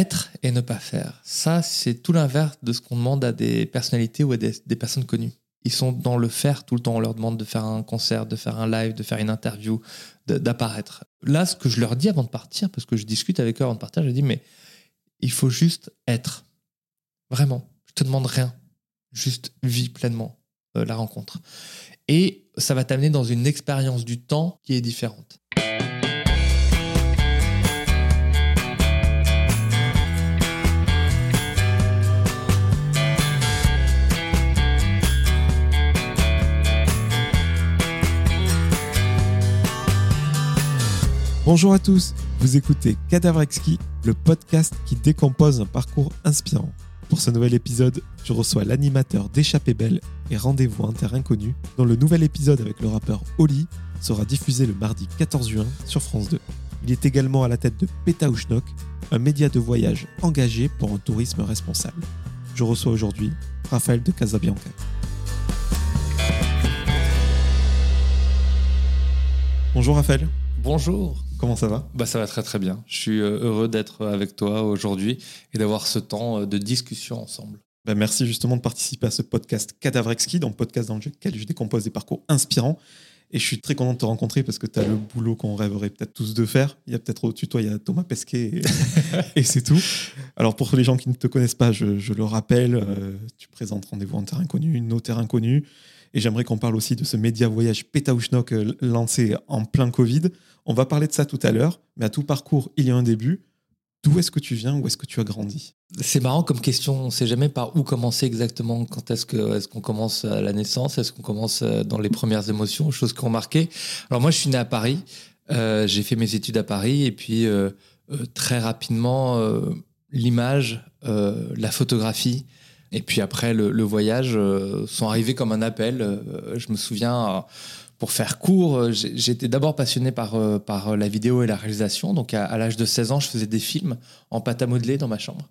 être et ne pas faire. Ça, c'est tout l'inverse de ce qu'on demande à des personnalités ou à des, personnes connues. Ils sont dans le faire tout le temps. On leur demande de faire un concert, de faire un live, de faire une interview, d'apparaître. Là, ce que je leur dis avant de partir, parce que je discute avec eux avant de partir, je dis, mais il faut juste être. Vraiment. Je te demande rien. Juste vis pleinement euh, la rencontre. Et ça va t'amener dans une expérience du temps qui est différente. Bonjour à tous, vous écoutez Cadavre le podcast qui décompose un parcours inspirant. Pour ce nouvel épisode, je reçois l'animateur d'Échappée Belle et Rendez-vous en Terre Inconnue, dont le nouvel épisode avec le rappeur Oli sera diffusé le mardi 14 juin sur France 2. Il est également à la tête de Petaouchnok, un média de voyage engagé pour un tourisme responsable. Je reçois aujourd'hui Raphaël de Casabianca. Bonjour Raphaël. Bonjour. Comment ça va bah, Ça va très très bien. Je suis euh, heureux d'être avec toi aujourd'hui et d'avoir ce temps euh, de discussion ensemble. Bah, merci justement de participer à ce podcast Cadavre Exquis, donc podcast dans lequel je décompose des parcours inspirants. Et je suis très content de te rencontrer parce que tu as le boulot qu'on rêverait peut-être tous de faire. Il y a peut-être au-dessus de toi, il y a Thomas Pesquet et, c'est tout. Alors pour les gens qui ne te connaissent pas, je, le rappelle, euh, tu présentes Rendez-vous en terrain inconnu, nos terrains inconnus. Et j'aimerais qu'on parle aussi de ce média voyage Pétaouchnok lancé en plein Covid. On va parler de ça tout à l'heure, mais à tout parcours, il y a un début. D'où est-ce que tu viens Où est-ce que tu as grandi? C'est marrant comme question. On ne sait jamais par où commencer exactement. Quand est-ce qu'on est commence à la naissance? Est-ce qu'on commence euh, dans les premières émotions, choses qui ont Alors moi, je suis né à Paris. Euh, j'ai fait mes études à Paris et puis euh, très rapidement, l'image, la photographie et puis après le, voyage sont arrivés comme un appel. je me souviens pour faire court, euh, j'étais d'abord passionné par, euh, par la vidéo et la réalisation. Donc, à, l'âge de 16 ans, je faisais des films en pâte à modeler dans ma chambre.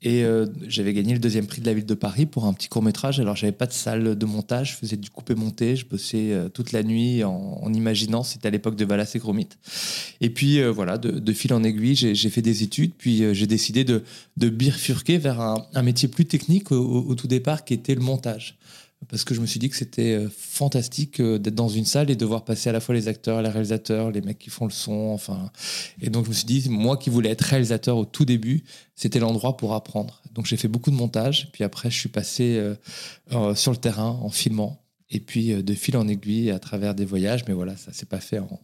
Et euh, j'avais gagné le deuxième prix de la ville de Paris pour un petit court métrage. Alors, j'avais pas de salle de montage, je faisais du coupé-monté, je bossais toute la nuit en, imaginant. C'était à l'époque de Valas et Gromit. Et puis, voilà, de, fil en aiguille, j'ai fait des études. Puis, j'ai décidé de, bifurquer vers un, métier plus technique au, tout départ, qui était le montage parce que je me suis dit que c'était euh, fantastique euh, d'être dans une salle et de voir passer à la fois les acteurs, les réalisateurs, les mecs qui font le son, enfin. Et donc je me suis dit, moi qui voulais être réalisateur au tout début, c'était l'endroit pour apprendre. Donc j'ai fait beaucoup de montage, puis après je suis passé euh, sur le terrain en filmant. Et puis de fil en aiguille à travers des voyages, mais voilà, ça s'est pas fait en,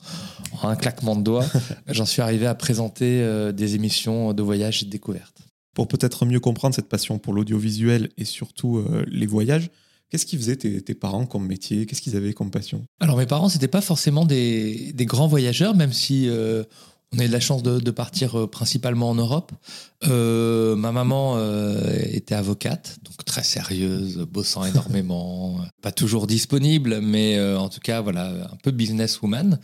un claquement de doigts. J'en suis arrivé à présenter des émissions de voyage et de découverte. Pour peut-être mieux comprendre cette passion pour l'audiovisuel et surtout les voyages, Qu'est-ce qu'ils faisaient tes, parents comme métier? Qu'est-ce qu'ils avaient comme passion? Alors mes parents, c'était pas forcément des, grands voyageurs, même si euh, on a eu de la chance de, partir euh, principalement en Europe. Euh, ma maman était avocate, donc très sérieuse, bossant énormément, pas toujours disponible, mais en tout cas voilà un peu businesswoman.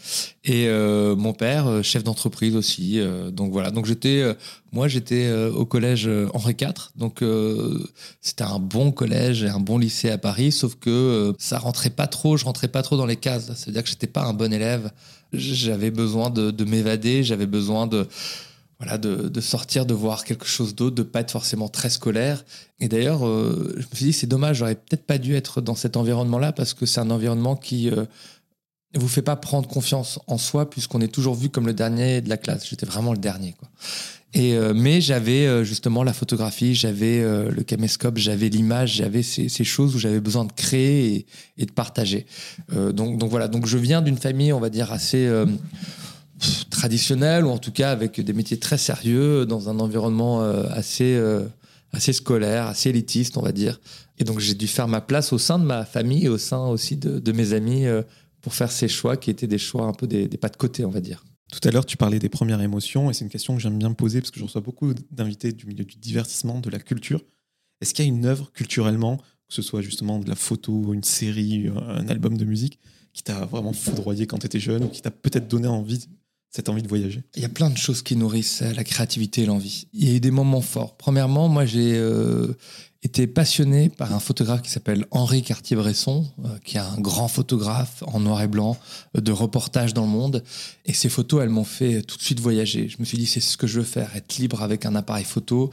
Et mon père, chef d'entreprise aussi. donc voilà, donc j'étais moi, j'étais euh, au collège euh, Henri IV, donc euh, c'était un bon collège et un bon lycée à Paris, sauf que ça rentrait pas trop, je rentrais pas trop dans les cases. C'est-à-dire que j'étais pas un bon élève. J'avais besoin de, m'évader, j'avais besoin de voilà, de, sortir, de voir quelque chose d'autre, de pas être forcément très scolaire. Et d'ailleurs, je me suis dit, c'est dommage, j'aurais peut-être pas dû être dans cet environnement-là parce que c'est un environnement qui ne vous fait pas prendre confiance en soi puisqu'on est toujours vu comme le dernier de la classe. J'étais vraiment le dernier, quoi. Et euh, mais j'avais euh, justement la photographie, j'avais euh, le caméscope, j'avais l'image, j'avais ces, ces, choses où j'avais besoin de créer et, et de partager. donc, donc voilà, donc je viens d'une famille, on va dire assez traditionnelle ou en tout cas avec des métiers très sérieux dans un environnement assez assez scolaire, assez élitiste, on va dire. Et donc j'ai dû faire ma place au sein de ma famille et au sein aussi de, de mes amis pour faire ces choix qui étaient des choix un peu des, des pas de côté, on va dire. Tout à l'heure, tu parlais des premières émotions, et c'est une question que j'aime bien poser parce que je reçois beaucoup d'invités du milieu du divertissement, de la culture. Est-ce qu'il y a une œuvre culturellement, que ce soit justement de la photo, une série, un album de musique, qui t'a vraiment foudroyé quand tu étais jeune, ou qui t'a peut-être donné envie cette envie de voyager Il y a plein de choses qui nourrissent la créativité et l'envie. Il y a eu des moments forts. Premièrement, moi, j'ai euh, été passionné par un photographe qui s'appelle Henri Cartier-Bresson, euh, qui est un grand photographe en noir et blanc euh, de reportage dans le monde. Et ces photos, elles m'ont fait tout de suite voyager. Je me suis dit, c'est ce que je veux faire, être libre avec un appareil photo,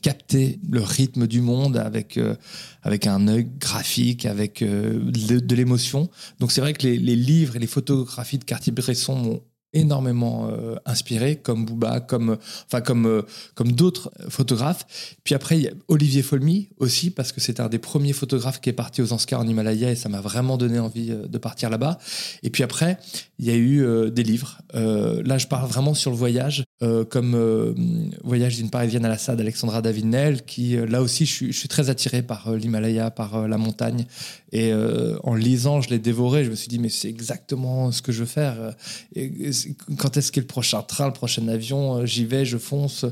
capter le rythme du monde avec, avec un œil graphique, avec de, l'émotion. Donc c'est vrai que les, les livres et les photographies de Cartier-Bresson m'ont énormément euh, inspiré, comme Booba, comme, enfin, comme, euh, comme d'autres photographes. Puis après, il y a Olivier Folmy aussi, parce que c'était un des premiers photographes qui est parti aux Oscars en Himalaya et ça m'a vraiment donné envie euh, de partir là-bas. Et puis après, il y a eu des livres. là, je parle vraiment sur le voyage, comme Voyage d'une Parisienne à la Sade, Alexandra Davinel, qui là aussi, je suis, je suis très attiré par l'Himalaya, par la montagne. Et en lisant, je l'ai dévoré. Je me suis dit, mais c'est exactement ce que je veux faire. Quand est-ce qu'est le prochain train, le prochain avion? Euh, J'y vais, je fonce.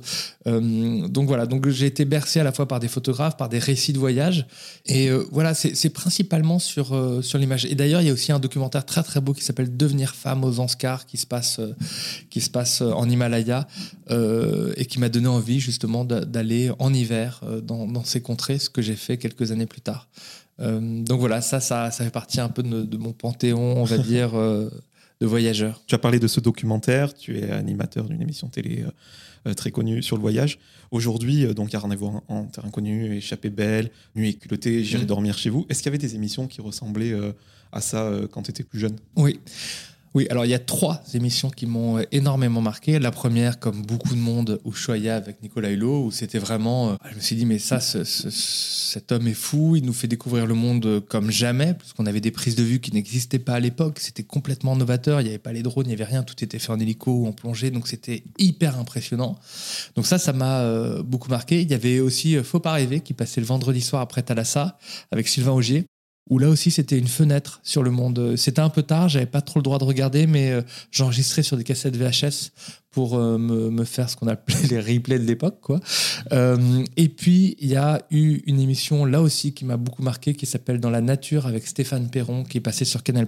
Euh, donc voilà, donc j'ai été bercé à la fois par des photographes, par des récits de voyage. Et euh, voilà, c'est principalement sur, sur l'image. Et d'ailleurs, il y a aussi un documentaire très très beau qui s'appelle Devenir femme aux Anscars qui se passe, qui se passe en Himalaya et qui m'a donné envie justement d'aller en hiver dans, ces contrées, ce que j'ai fait quelques années plus tard. Donc voilà, ça, ça, ça fait partie un peu de, de mon panthéon, on va dire, de voyageurs. Tu as parlé de ce documentaire, tu es animateur d'une émission télé euh, très connue sur le voyage. Aujourd'hui, euh, donc il y a Rendez-vous en, terrain connu, Échappée belle, Nuit culottée, J'irai mm. dormir chez vous. Est-ce qu'il y avait des émissions qui ressemblaient euh, à ça quand tu étais plus jeune? Oui. Oui, alors il y a trois émissions qui m'ont énormément marqué. La première, comme beaucoup de monde, Ushuaïa avec Nicolas Hulot, où c'était vraiment. Euh, je me suis dit, mais ça, cet homme est fou, il nous fait découvrir le monde comme jamais, parce qu'on avait des prises de vue qui n'existaient pas à l'époque. C'était complètement novateur, il n'y avait pas les drones, il n'y avait rien, tout était fait en hélico ou en plongée, donc c'était hyper impressionnant. Donc ça, ça m'a euh, beaucoup marqué. Il y avait aussi euh, Faut pas rêver, qui passait le vendredi soir après Thalassa, avec Sylvain Augier où là aussi c'était une fenêtre sur le monde. C'était un peu tard, j'avais pas trop le droit de regarder, mais euh, j'enregistrais sur des cassettes VHS pour euh, me, faire ce qu'on appelait les replays de l'époque, quoi. Euh, et puis il y a eu une émission là aussi qui m'a beaucoup marqué, qui s'appelle Dans la nature avec Stéphane Perron, qui est passé sur Canal+.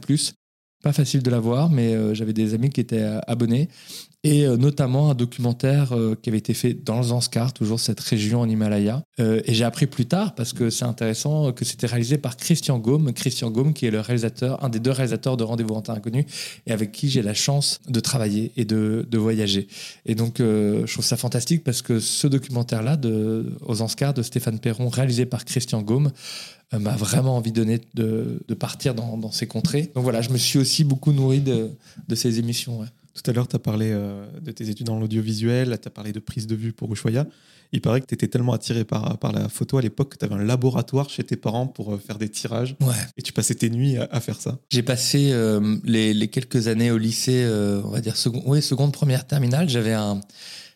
Pas facile de la voir, mais j'avais des amis qui étaient abonnés et euh, notamment un documentaire euh, qui avait été fait dans le Zanskar, toujours cette région en Himalaya. Euh, et j'ai appris plus tard, parce que c'est intéressant, que c'était réalisé par Christian Gaume, Christian Gaume qui est le réalisateur, un des deux réalisateurs de Rendez-vous en terre inconnue, et avec qui j'ai la chance de travailler et de, de voyager. Et donc, je trouve ça fantastique parce que ce documentaire-là, aux Zanskar, de Stéphane Perron, réalisé par Christian Gaume, m'a vraiment envie donné de, de partir dans, ces contrées. Donc voilà, je me suis aussi beaucoup nourri de, de ces émissions. Tout à l'heure, tu as parlé euh, de tes études dans l'audiovisuel, tu as parlé de prise de vue pour Ushuaïa. Il paraît que tu étais tellement attiré par, par la photo à l'époque que tu avais un laboratoire chez tes parents pour euh, faire des tirages. Ouais. Et tu passais tes nuits à, faire ça. J'ai passé euh, les, les, quelques années au lycée, on va dire second, oui, seconde, première, terminale. J'avais un,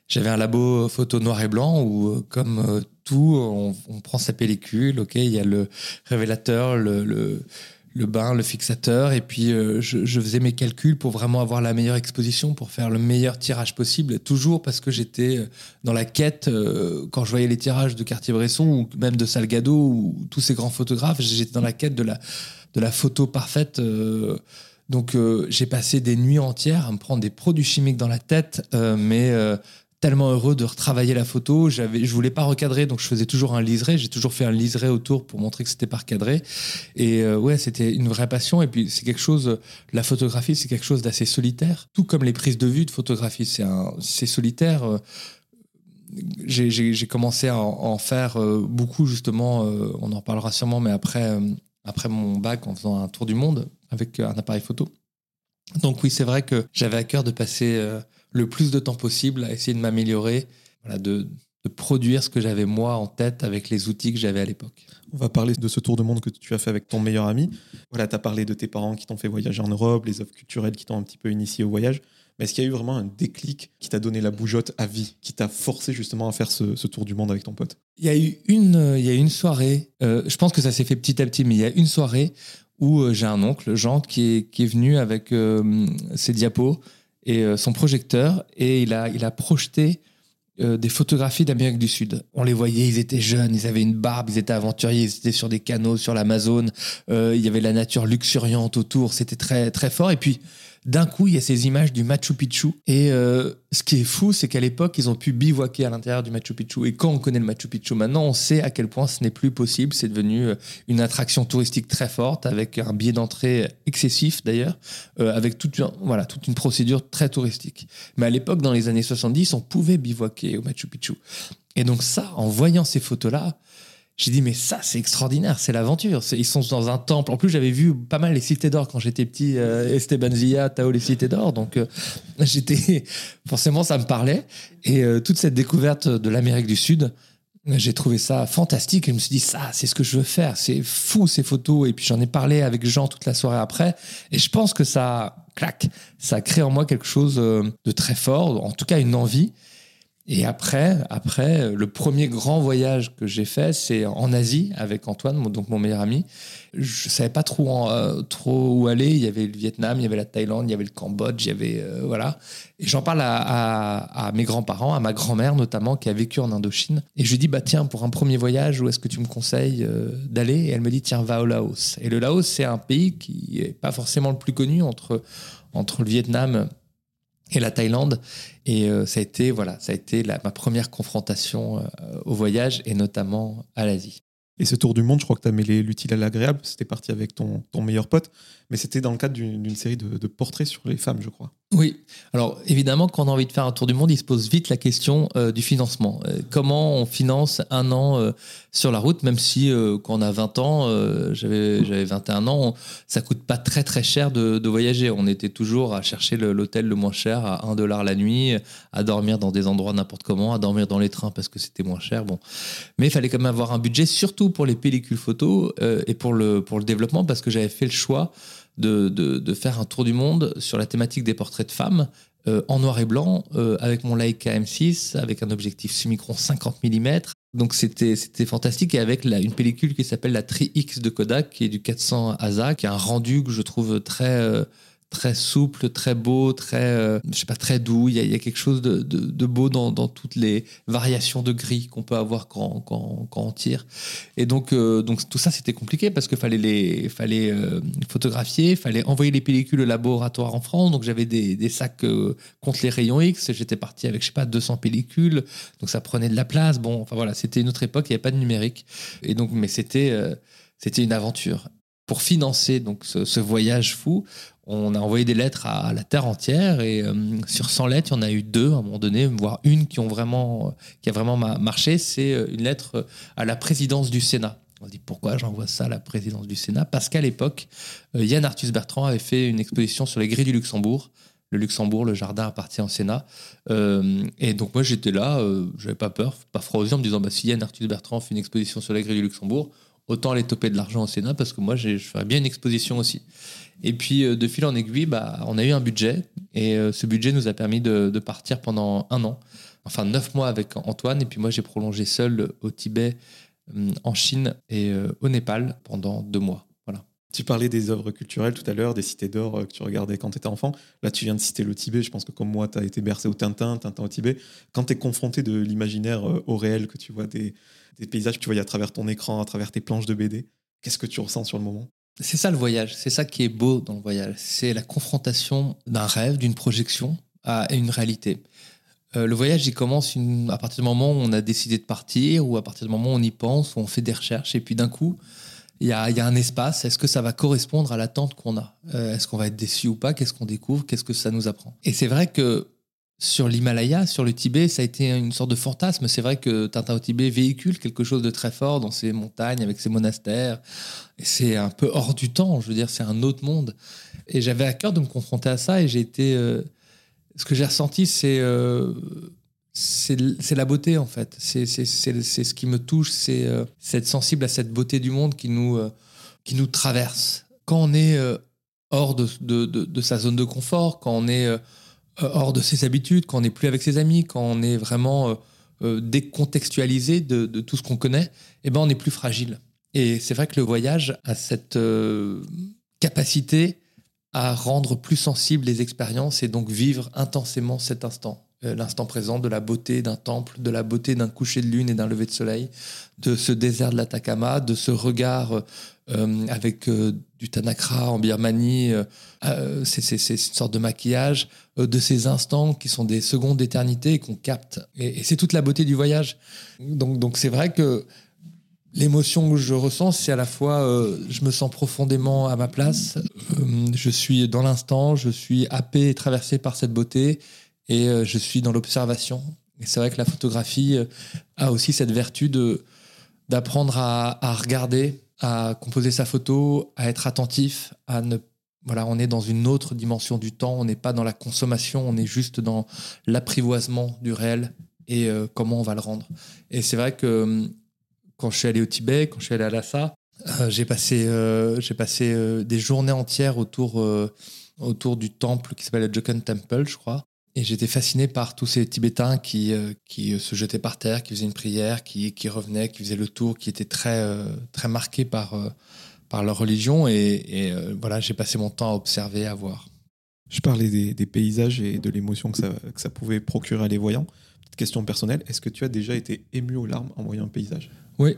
j'avais un labo photo noir et blanc où, comme tout, on, on, prend sa pellicule, ok, il y a le révélateur, le, le le bain, le fixateur, et puis euh, je, faisais mes calculs pour vraiment avoir la meilleure exposition, pour faire le meilleur tirage possible, toujours parce que j'étais euh, dans la quête, euh, quand je voyais les tirages de Cartier-Bresson ou même de Salgado ou tous ces grands photographes, j'étais dans la quête de la, de la photo parfaite. donc j'ai passé des nuits entières à me prendre des produits chimiques dans la tête, mais tellement heureux de retravailler la photo. J'avais, je voulais pas recadrer, donc je faisais toujours un liseré. J'ai toujours fait un liseré autour pour montrer que c'était pas recadré. Et euh, ouais, c'était une vraie passion. Et puis c'est quelque chose, la photographie, c'est quelque chose d'assez solitaire. Tout comme les prises de vue de photographie, c'est un, c'est solitaire. Euh, j'ai, commencé à en, faire euh, beaucoup justement. on en parlera sûrement, mais après, après mon bac, en faisant un tour du monde avec un appareil photo. Donc oui, c'est vrai que j'avais à cœur de passer le plus de temps possible à essayer de m'améliorer, voilà, de, produire ce que j'avais moi en tête avec les outils que j'avais à l'époque. On va parler de ce tour de monde que tu as fait avec ton meilleur ami. Voilà, tu as parlé de tes parents qui t'ont fait voyager en Europe, les offres culturelles qui t'ont un petit peu initié au voyage. Mais est-ce qu'il y a eu vraiment un déclic qui t'a donné la bougeotte à vie, qui t'a forcé justement à faire ce, tour du monde avec ton pote? Il y a eu une, euh, il y a une soirée, euh, je pense que ça s'est fait petit à petit, mais il y a une soirée où euh, j'ai un oncle, Jean, qui est, qui est venu avec ses diapos et euh, son projecteur et il a, il a projeté euh, des photographies d'Amérique du Sud. On les voyait, ils étaient jeunes, ils avaient une barbe, ils étaient aventuriers, ils étaient sur des canaux sur l'Amazone, euh, il y avait la nature luxuriante autour, c'était très très fort. Et puis d'un coup, il y a ces images du Machu Picchu. Et euh, ce qui est fou, c'est qu'à l'époque, ils ont pu bivouaquer à l'intérieur du Machu Picchu. Et quand on connaît le Machu Picchu maintenant, on sait à quel point ce n'est plus possible. C'est devenu euh, une attraction touristique très forte, avec un billet d'entrée excessif d'ailleurs, euh, avec toute, voilà, toute une procédure très touristique. Mais à l'époque, dans les années 70, on pouvait bivouaquer au Machu Picchu. Et donc ça, en voyant ces photos-là, j'ai dit, mais ça, c'est extraordinaire, c'est l'aventure. Ils sont dans un temple. En plus, j'avais vu pas mal les cités d'or quand j'étais petit, euh, Esteban Zia, Tao, les cités d'or. Donc, euh, j'étais. Forcément, ça me parlait. Et euh, toute cette découverte de l'Amérique du Sud, j'ai trouvé ça fantastique. Et je me suis dit, ça, c'est ce que je veux faire. C'est fou, ces photos. Et puis, j'en ai parlé avec Jean toute la soirée après. Et je pense que ça, clac, ça a créé en moi quelque chose de très fort, en tout cas, une envie. Et après, après, le premier grand voyage que j'ai fait, c'est en Asie avec Antoine, donc mon meilleur ami. Je savais pas trop, euh, trop où aller. Il y avait le Vietnam, il y avait la Thaïlande, il y avait le Cambodge, il y avait euh, voilà. Et j'en parle à, mes grands-parents, à ma grand-mère notamment, qui a vécu en Indochine. Et je lui dis bah tiens, pour un premier voyage, où est-ce que tu me conseilles euh, d'aller? Et elle me dit tiens, va au Laos. Et le Laos, c'est un pays qui est pas forcément le plus connu entre entre le Vietnam et la Thaïlande. Et euh, ça a été, voilà, ça a été ma première confrontation euh, au voyage et notamment à l'Asie. Et ce tour du monde, je crois que tu as mêlé l'utile à l'agréable. C'était parti avec ton, ton meilleur pote, mais c'était dans le cadre d'une série de, portraits sur les femmes, je crois. Oui. Alors évidemment, quand on a envie de faire un tour du monde, il se pose vite la question euh, du financement. Euh, comment on finance un an euh, sur la route, même si quand on a 20 ans, j'avais j'avais 21 ans, ça coûte pas très très cher de, de voyager. On était toujours à chercher l'hôtel le, moins cher à 1 dollar la nuit, à dormir dans des endroits n'importe comment, à dormir dans les trains parce que c'était moins cher. Bon, mais il fallait quand même avoir un budget, surtout pour les pellicules photos et pour le pour le développement, parce que j'avais fait le choix de, de, faire un tour du monde sur la thématique des portraits de femmes euh, en noir et blanc euh, avec mon Leica M6 avec un objectif Summicron 50 mm. Donc c'était fantastique et avec la, une pellicule qui s'appelle la Tri X de Kodak qui est du 400 ASA qui a un rendu que je trouve très euh, très souple, très beau, très, euh, je sais pas, très doux. Il y a, quelque chose de, beau dans, toutes les variations de gris qu'on peut avoir quand, on tire. Et donc, euh, donc tout ça, c'était compliqué parce qu'il fallait les, fallait euh, photographier, fallait envoyer les pellicules au laboratoire en France. Donc j'avais des, sacs contre les rayons X. J'étais parti avec, je sais pas, 200 pellicules. Donc ça prenait de la place. Bon, enfin voilà, c'était une autre époque. Il n'y avait pas de numérique. Et donc, mais c'était, c'était une aventure pour financer donc ce, voyage fou, on a envoyé des lettres à, la terre entière et euh, sur 100 lettres, il y en a eu deux à un moment donné, voire une qui ont vraiment, qui a vraiment marché. C'est euh, une lettre à la présidence du Sénat. On dit pourquoi j'envoie ça à la présidence du Sénat? Parce qu'à l'époque, euh, Yann Arthus Bertrand avait fait une exposition sur les grilles du Luxembourg. Le Luxembourg, le jardin appartient au Sénat. et donc moi j'étais là, j'avais pas peur, pas froid aux yeux, en me disant bah, si Yann Arthus Bertrand fait une exposition sur les grilles du Luxembourg, autant aller toper de l'argent au Sénat parce que moi je ferais bien une exposition aussi. Et puis, euh, de fil en aiguille, bah, on a eu un budget. Et euh, ce budget nous a permis de, partir pendant un an. Enfin, neuf mois avec Antoine. Et puis, moi, j'ai prolongé seul au Tibet, euh, en Chine et au Népal pendant deux mois. Tu parlais des œuvres culturelles tout à l'heure, des cités d'or que tu regardais quand tu étais enfant. Là, tu viens de citer le Tibet. Je pense que comme moi, tu as été bercé au Tintin, Tintin au Tibet. Quand tu es confronté de l'imaginaire au réel, que tu vois des, des paysages que tu voyais à travers ton écran, à travers tes planches de BD, qu'est-ce que tu ressens sur le moment? C'est ça le voyage, c'est ça qui est beau dans le voyage, c'est la confrontation d'un rêve, d'une projection à une réalité. Euh, le voyage, il commence à partir du moment où on a décidé de partir, ou à partir du moment où on y pense, où on fait des recherches, et puis d'un coup, il y a, un espace. Est-ce que ça va correspondre à l'attente qu'on a? Euh, Est-ce qu'on va être déçu ou pas? Qu'est-ce qu'on découvre? Qu'est-ce que ça nous apprend? Et c'est vrai que sur l'Himalaya, sur le Tibet, ça a été une sorte de fantasme. C'est vrai que Tintin au Tibet véhicule quelque chose de très fort dans ces montagnes, avec ces monastères. C'est un peu hors du temps, je veux dire, c'est un autre monde. Et j'avais à cœur de me confronter à ça et j'ai été. Euh, ce que j'ai ressenti, c'est. Euh, c'est la beauté en fait. C'est ce qui me touche, c'est euh, être sensible à cette beauté du monde qui nous, qui nous traverse. Quand on est hors de, de, de, sa zone de confort, quand on est euh, hors de ses habitudes, quand on n'est plus avec ses amis, quand on est vraiment euh, euh, décontextualisé de, tout ce qu'on connaît, eh ben on est plus fragile. Et c'est vrai que le voyage a cette capacité à rendre plus sensibles les expériences et donc vivre intensément cet instant. Euh, l'instant présent, de la beauté d'un temple, de la beauté d'un coucher de lune et d'un lever de soleil, de ce désert de l'Atacama, de ce regard euh, avec euh, du Tanakra en Birmanie, c'est une sorte de maquillage, de ces instants qui sont des secondes d'éternité qu'on capte. Et, c'est toute la beauté du voyage. Donc donc c'est vrai que L'émotion que je ressens, c'est à la fois, je me sens profondément à ma place, je suis dans l'instant, je suis happé et traversé par cette beauté, et euh, je suis dans l'observation. Et c'est vrai que la photographie euh, a aussi cette vertu de d'apprendre à, regarder, à composer sa photo, à être attentif, à ne voilà, on est dans une autre dimension du temps, on n'est pas dans la consommation, on est juste dans l'apprivoisement du réel et euh, comment on va le rendre. Et c'est vrai que quand je suis allé au Tibet, quand je suis allé à Lhasa, j'ai passé, j'ai passé des journées entières autour, autour du temple qui s'appelle le Joken Temple, je crois. Et j'étais fasciné par tous ces Tibétains qui, euh, qui se jetaient par terre, qui faisaient une prière, qui, qui revenaient, qui faisaient le tour, qui étaient très, euh, très marqués par, euh, par leur religion. Et, voilà, j'ai passé mon temps à observer, à voir. Je parlais des, des paysages et de l'émotion que ça, que ça pouvait procurer à les voyants. Petite question personnelle, est-ce que tu as déjà été ému aux larmes en voyant un paysage? Oui.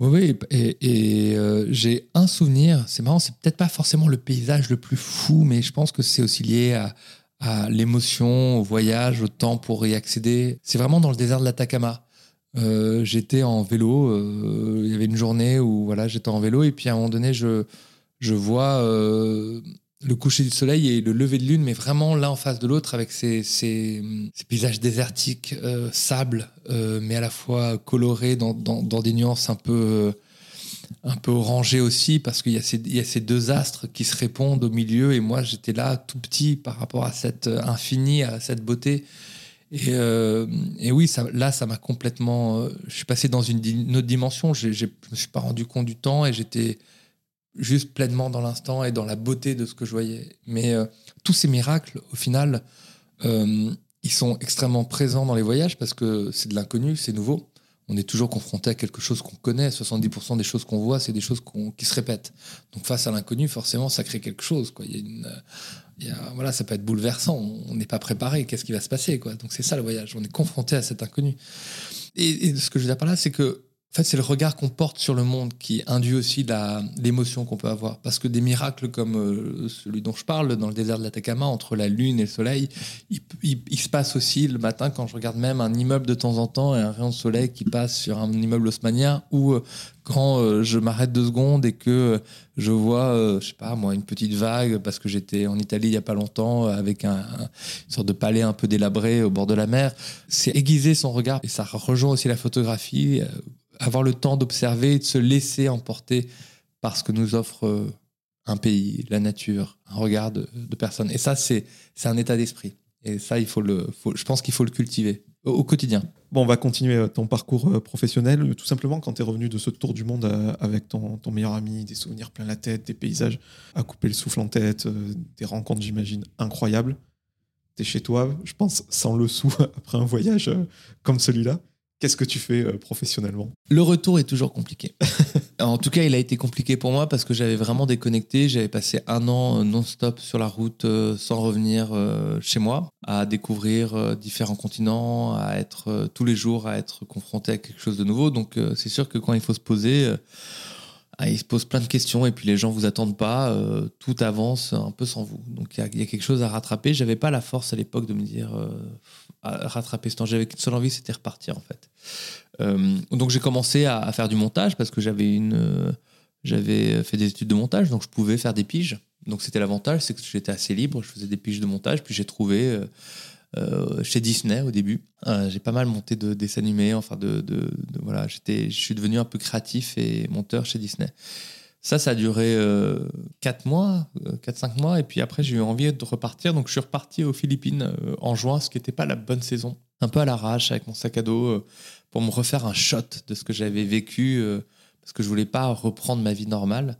Oui, et, et j'ai un souvenir, c'est marrant, c'est peut-être pas forcément le paysage le plus fou, mais je pense que c'est aussi lié à, à l'émotion, au voyage, au temps pour y accéder. C'est vraiment dans le désert de l'Atacama. Euh, j'étais en vélo. Euh, il y avait une journée où voilà, j'étais en vélo et puis à un moment donné, je, je vois euh, le coucher du soleil et le lever de lune, mais vraiment l'un en face de l'autre avec ces, ces, paysages désertiques, sable, mais à la fois colorés dans, dans, dans des nuances un peu un peu orangé aussi parce qu'il y, a ces deux astres qui se répondent au milieu et moi j'étais là tout petit par rapport à cette euh, infini, à cette beauté. Et, euh, oui, là, ça m'a complètement. Euh, je suis passé dans une, autre dimension. Je ne me suis pas rendu compte du temps et j'étais juste pleinement dans l'instant et dans la beauté de ce que je voyais. Mais tous ces miracles, au final, ils sont extrêmement présents dans les voyages parce que c'est de l'inconnu, c'est nouveau on est toujours confronté à quelque chose qu'on connaît. 70% des choses qu'on voit, c'est des choses qui se répètent. Donc face à l'inconnu, forcément, ça crée quelque chose. A voilà, ça peut être bouleversant. On n'est pas préparé. Qu'est-ce qui va se passer. Donc c'est ça le voyage. On est confronté à cet inconnu. Et, et ce que je veux dire par là, c'est que en fait, c'est le regard qu'on porte sur le monde qui induit aussi l'émotion qu'on peut avoir. Parce que des miracles comme euh, celui dont je parle dans le désert de l'Atacama, entre la lune et le soleil, il, se passe aussi le matin quand je regarde même un immeuble de temps en temps et un rayon de soleil qui passe sur un immeuble haussmanien ou euh, quand euh, je m'arrête deux secondes et que je vois, je sais pas moi, une petite vague parce que j'étais en Italie il y a pas longtemps avec un, une sorte de palais un peu délabré au bord de la mer. C'est aiguiser son regard et ça rejoint aussi la photographie avoir le temps d'observer et de se laisser emporter par ce que nous offre euh, un pays, la nature, un regard de, personne. Et ça, c'est un état d'esprit. Et ça, il faut le, je pense qu'il faut le cultiver au, quotidien. Bon, on va continuer euh, ton parcours euh, professionnel. Tout simplement, quand tu es revenu de ce tour du monde avec ton, ton, meilleur ami, des souvenirs plein la tête, des paysages à couper le souffle en tête, des rencontres, j'imagine, incroyables. Tu es chez toi, je pense, sans le sou après un voyage comme celui-là. Qu'est-ce que tu fais euh, professionnellement? Le retour est toujours compliqué. en tout cas, il a été compliqué pour moi parce que j'avais vraiment déconnecté. J'avais passé un an euh, non-stop sur la route euh, sans revenir chez moi, à découvrir différents continents, à être tous les jours, à être confronté à quelque chose de nouveau. Donc, c'est sûr que quand il faut se poser, ah, il se pose plein de questions et puis les gens vous attendent pas. tout avance un peu sans vous. Donc, il y, a quelque chose à rattraper. J'avais pas la force à l'époque de me dire rattraper ce temps. J'avais qu'une seule envie, c'était repartir en fait. Euh, donc j'ai commencé à, faire du montage parce que j'avais une, euh, j'avais fait des études de montage, donc je pouvais faire des piges. Donc c'était l'avantage, c'est que j'étais assez libre, je faisais des piges de montage, puis j'ai trouvé euh, chez Disney au début. j'ai pas mal monté de dessins animés, enfin de, voilà, j'étais, je suis devenu un peu créatif et monteur chez Disney. Ça, ça a duré 4 mois, 4-5 mois, et puis après j'ai eu envie de repartir, donc je suis reparti aux Philippines en juin, ce qui n'était pas la bonne saison un peu à l'arrache avec mon sac à dos euh, pour me refaire un shot de ce que j'avais vécu euh, parce que je voulais pas reprendre ma vie normale.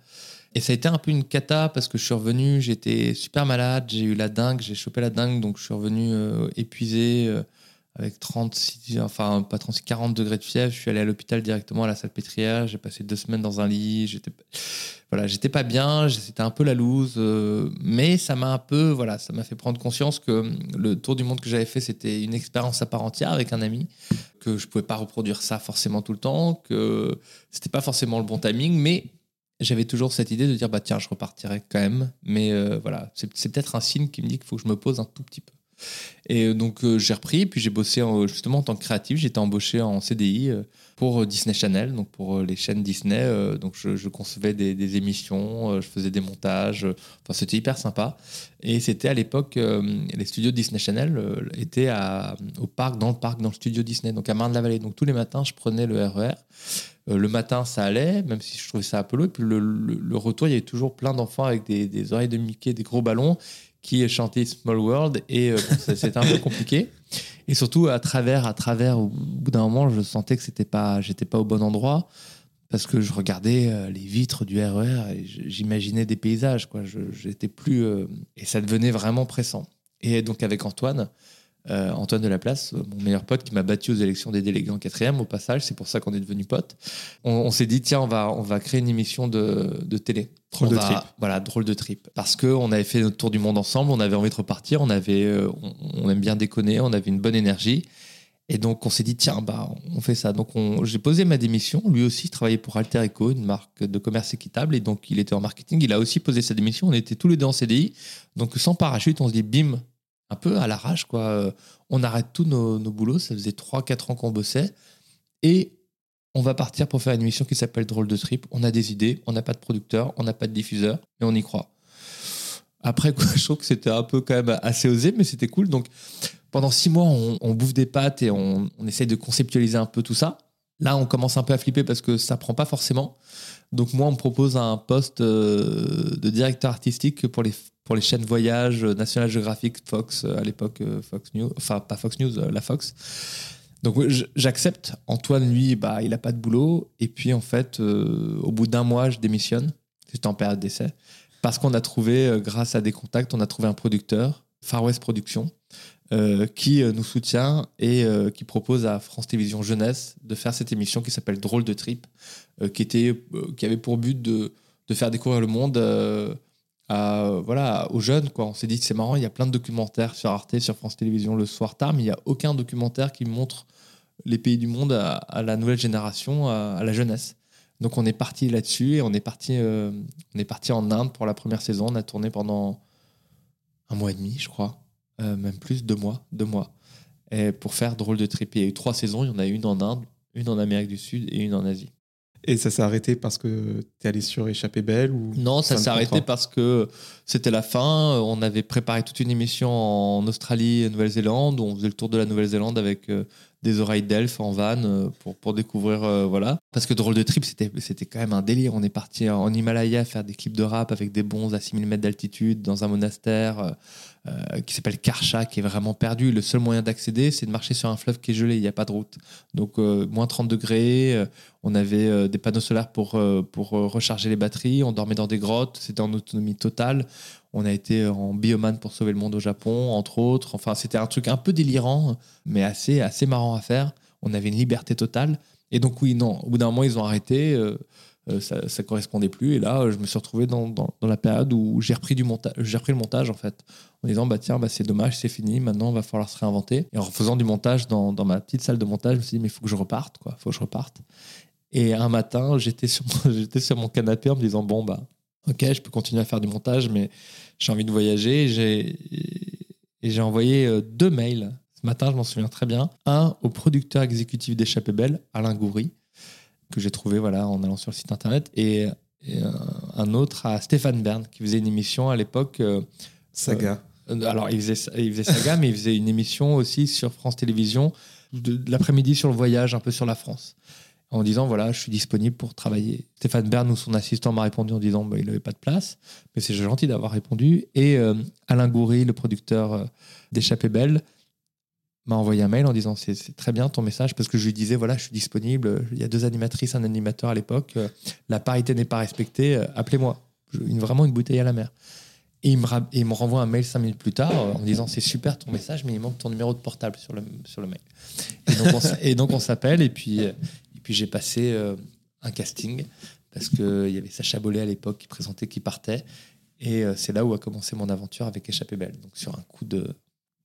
Et ça a été un peu une cata parce que je suis revenu, j'étais super malade, j'ai eu la dingue, j'ai chopé la dingue, donc je suis revenu euh, épuisé avec 36, enfin pas 36, 40 degrés de fièvre. Je suis allé à l'hôpital directement à la salle pétrière. J'ai passé deux semaines dans un lit. J'étais, voilà, j'étais pas bien. C'était un peu la loose, euh, mais ça m'a un peu, voilà, ça m'a fait prendre conscience que le tour du monde que j'avais fait, c'était une expérience à part entière avec un ami, que je pouvais pas reproduire ça forcément tout le temps, que c'était pas forcément le bon timing, mais j'avais toujours cette idée de dire bah tiens, je repartirai quand même. Mais euh, voilà, c'est, peut-être un signe qui me dit qu'il faut que je me pose un tout petit peu. Et euh, donc euh, j'ai repris, puis j'ai bossé justement en tant que créatif. J'étais embauché en CDI pour Disney Channel, donc pour les chaînes Disney. donc je, concevais des, émissions, je faisais des montages. Enfin, c'était hyper sympa. Et c'était à l'époque, les studios Disney Channel étaient au parc, dans le parc, dans le studio Disney, donc à Marne-la-Vallée. Donc tous les matins, je prenais le RER. E le matin, ça allait, même si je trouvais ça un peu lourd. Et puis le, retour, il y avait toujours plein d'enfants avec des, oreilles de Mickey, des gros ballons qui chantait Small World et euh, c'était un peu compliqué. Et surtout à travers, à travers, au bout d'un moment, je sentais que c'était pas, j'étais pas au bon endroit parce que je regardais euh, les vitres du RER e et j'imaginais des paysages, quoi. J'étais plus euh, et ça devenait vraiment pressant. Et donc avec Antoine, euh, Antoine de la Place, mon meilleur pote qui m'a battu aux élections des délégués en quatrième au passage, c'est pour ça qu'on est devenus potes. On, s'est dit tiens on va on va créer une émission de, de télé. Drôle de trip. Voilà drôle de trip parce que on avait fait notre tour du monde ensemble, on avait envie de repartir, on avait euh, on, aime bien déconner, on avait une bonne énergie. Et donc on s'est dit tiens bah on fait ça. Donc j'ai posé ma démission. Lui aussi travaillait pour Alter Eco, une marque de commerce équitable, et donc il était en marketing. Il a aussi posé sa démission. On était tous les deux en CDI. Donc sans parachute, on se dit bim, un peu à l'arrache, quoi. Euh, on arrête tous nos, boulots, ça faisait 3-4 ans qu'on bossait, et on va partir pour faire une émission qui s'appelle Drôle de Trip. On a des idées, on n'a pas de producteur, on n'a pas de diffuseur, mais on y croit. Après, je trouve que c'était un peu quand même assez osé, mais c'était cool. Donc, pendant six mois, on, bouffe des pâtes et on, on, essaye de conceptualiser un peu tout ça. Là, on commence un peu à flipper parce que ça prend pas forcément. Donc, moi, on me propose un poste euh, de directeur artistique pour les pour les chaînes voyage, euh, National Geographic, Fox, euh, à l'époque euh, Fox News, enfin pas Fox News, la Fox. Donc j'accepte. Antoine, lui, bah, il n'a pas de boulot. Et puis en fait, au bout d'un mois, je démissionne. J'étais en période d'essai. Parce qu'on a trouvé, grâce à des contacts, on a trouvé un producteur, Far West Productions, qui nous soutient et qui propose à France Télévisions Jeunesse de faire cette émission qui s'appelle Drôle de Trip, qui, était, qui avait pour but de, de faire découvrir le monde voilà, aux jeunes. Quoi. On s'est dit, c'est marrant, il y a plein de documentaires sur Arte, sur France Télévisions le soir tard, mais il n'y a aucun documentaire qui montre les pays du monde à, la nouvelle génération, à, la jeunesse. Donc on est parti là-dessus et on est parti, euh, on est parti en Inde pour la première saison. On a tourné pendant un mois et demi, je crois, euh, même plus, deux mois, deux mois, et pour faire Drôle de Trip. Il y a eu trois saisons, il y en a une en Inde, une en Amérique du Sud et une en Asie. Et ça s'est arrêté parce que tu es allé sur Échappée Belle ou Non, ça s'est arrêté parce que c'était la fin. On avait préparé toute une émission en Australie et Nouvelle-Zélande. On faisait le tour de la Nouvelle-Zélande avec euh, des oreilles d'elfe en van euh, pour, pour découvrir. Euh, voilà. Parce que Drôle de Trip, c'était, c'était quand même un délire. On est parti en Himalaya faire des clips de rap avec des bons à 6000 mètres d'altitude dans un monastère. Euh, qui s'appelle Karcha, qui est vraiment perdu. Le seul moyen d'accéder, c'est de marcher sur un fleuve qui est gelé, il n'y a pas de route. Donc, euh, moins 30 degrés, euh, on avait des panneaux solaires pour, pour recharger les batteries, on dormait dans des grottes, c'était en autonomie totale. On a été en bioman pour sauver le monde au Japon, entre autres. Enfin, c'était un truc un peu délirant, mais assez, assez marrant à faire. On avait une liberté totale. Et donc, oui, non, au bout d'un moment, ils ont arrêté. Euh, ça, ne correspondait plus. Et là, je me suis retrouvé dans, dans, la période où j'ai repris, du j'ai repris le montage, en fait, en disant, bah tiens, bah, c'est dommage, c'est fini, maintenant, va falloir se réinventer. Et en faisant du montage dans, dans ma petite salle de montage, je me suis dit, mais il faut que je reparte, quoi, faut que je reparte. Et un matin, j'étais sur, j'étais sur mon canapé en me disant, bon, bah, ok, je peux continuer à faire du montage, mais j'ai envie de voyager. Et j'ai, et j'ai envoyé euh, deux mails. Ce matin, je m'en souviens très bien. Un au producteur exécutif d'Échappée Belle, Alain Goury, que j'ai trouvé voilà, en allant sur le site internet, et, un autre à Stéphane Bern, qui faisait une émission à l'époque. Euh, saga. Euh, alors, il faisait, il faisait Saga, mais il faisait une émission aussi sur France Télévisions, de, l'après-midi sur le voyage, un peu sur la France en disant voilà, je suis disponible pour travailler. Stéphane Bern ou son assistant m'a répondu en disant bah, il n'avait pas de place, mais c'est gentil d'avoir répondu. Et euh, Alain Goury, le producteur d'Échappée Belle, m'a envoyé un mail en disant c'est très bien ton message parce que je lui disais voilà je suis disponible il y a deux animatrices un animateur à l'époque euh, la parité n'est pas respectée euh, appelez-moi vraiment une bouteille à la mer Et il, me et me renvoie un mail cinq minutes plus tard euh, en disant c'est super ton message, mais il manque ton numéro de portable sur le, sur le mail. Et donc on, s'appelle et puis, et puis j'ai passé un casting parce qu'il y avait Sacha Bollet à l'époque qui présentait, qui partait. Et c'est là où a commencé mon aventure avec Échappée Belle, donc sur un coup de,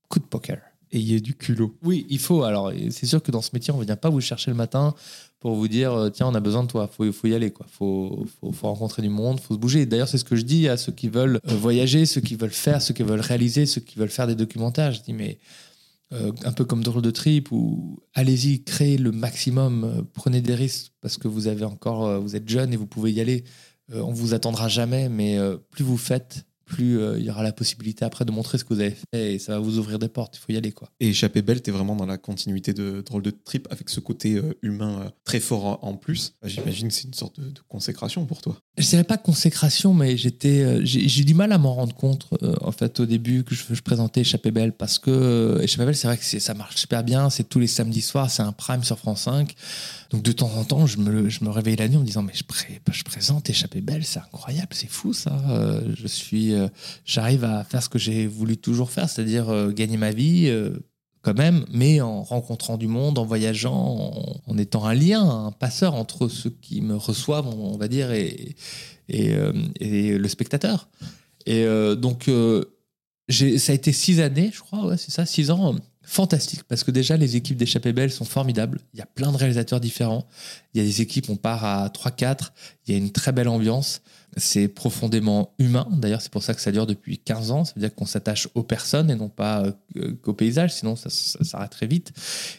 coup de poker. Ayez du culot. Oui, il faut. Alors, c'est sûr que dans ce métier, on ne vient pas vous chercher le matin pour vous dire euh, tiens, on a besoin de toi. Il faut, faut y aller. Il faut, faut, rencontrer du monde, il faut se bouger. D'ailleurs, c'est ce que je dis à ceux qui veulent euh, voyager, ceux qui veulent faire, ceux qui veulent réaliser, ceux qui veulent faire des documentaires. Je dis mais euh, un peu comme Drôle de Trip, où allez-y, créez le maximum, prenez des risques parce que vous avez encore, vous êtes jeune et vous pouvez y aller. On vous attendra jamais, mais plus vous faites, plus euh, il y aura la possibilité après de montrer ce que vous avez fait et ça va vous ouvrir des portes. Il faut y aller quoi. Et Échappée Belle, t'es vraiment dans la continuité de Drôle de Trip avec ce côté euh, humain euh, très fort en- plus. Bah, J'imagine que c'est une sorte de, de consécration pour toi. Je dirais pas consécration, mais j'étais, j'ai eu du mal à m'en rendre compte en fait au début que je, je présentais Échappée Belle parce que Échappée Belle, c'est vrai que ça marche super bien, c'est tous les samedis soirs, c'est un prime sur France 5. Donc de temps en temps, je me, je me réveille la nuit en me disant mais je, pré- je présente Échappée Belle, c'est incroyable, c'est fou ça. Euh, je suis, euh, j'arrive à faire ce que j'ai voulu toujours faire, c'est-à-dire euh, gagner ma vie. quand même, mais en rencontrant du monde, en voyageant, en, étant un lien, un passeur entre ceux qui me reçoivent, on va dire, et, et, le spectateur. Et donc, ça a été six années, je crois, c'est ça, six ans, fantastique, parce que déjà, les équipes d'Échappée Belle sont formidables. Il y a plein de réalisateurs différents. Il y a des équipes, on part à 3-4, il y a une très belle ambiance. C'est profondément humain. D'ailleurs, c'est pour ça que ça dure depuis 15 ans. Ça veut dire qu'on s'attache aux personnes et non pas euh, qu'au paysage, sinon ça, s'arrête très vite.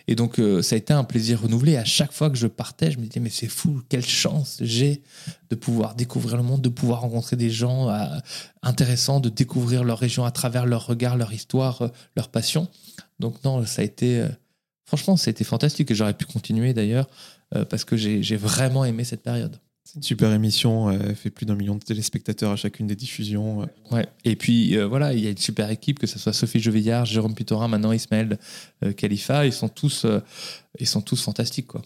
Et donc, euh, ça a été un plaisir renouvelé. À chaque fois que je partais, je me disais, mais c'est fou, quelle chance j'ai de pouvoir découvrir le monde, de pouvoir rencontrer des gens euh, intéressants, de découvrir leur région à travers leur regard, leur histoire, leur passion. Donc, non, ça a été. euh, franchement, ça a été fantastique et j'aurais pu continuer d'ailleurs euh, parce que j'ai vraiment aimé cette période. C'est une super émission, euh, elle fait plus d'un million de téléspectateurs à chacune des diffusions. Ouais. Et puis euh, voilà, il y a une super équipe, que ce soit Sophie Jovillard, Jérôme Pitorin, maintenant Ismaël Khalifa, ils sont tous, euh, ils sont tous fantastiques quoi.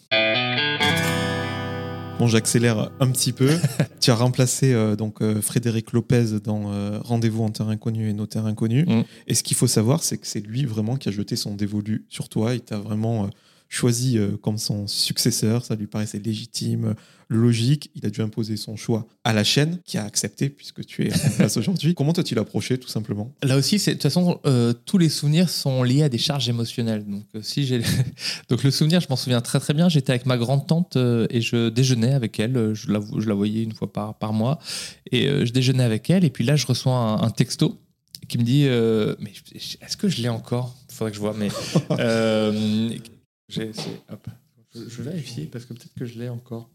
Bon, j'accélère un petit peu. tu as remplacé euh, donc euh, Frédéric Lopez dans euh, Rendez-vous en terre inconnue et nos terres inconnues. Mm. Et ce qu'il faut savoir, c'est que c'est lui vraiment qui a jeté son dévolu sur toi. Il t'a vraiment choisi euh, comme son successeur. Ça lui paraissait légitime, euh, logique. Il a dû imposer son choix à la chaîne, qui a accepté puisque tu es en place aujourd'hui. Comment t'as-tu approché, tout simplement? Là aussi, de toute façon, euh, tous les souvenirs sont liés à des charges émotionnelles. Donc, euh, si j'ai, donc le souvenir, je m'en souviens très très bien. J'étais avec ma grande tante euh, et je déjeunais avec elle. Je la, je la voyais une fois par, par mois et je déjeunais avec elle. Et puis là, je reçois un, un texto qui me dit, euh, mais est-ce que je l'ai encore? Faudrait que je vois, mais euh, je, vais vérifier parce que peut-être que je l'ai encore.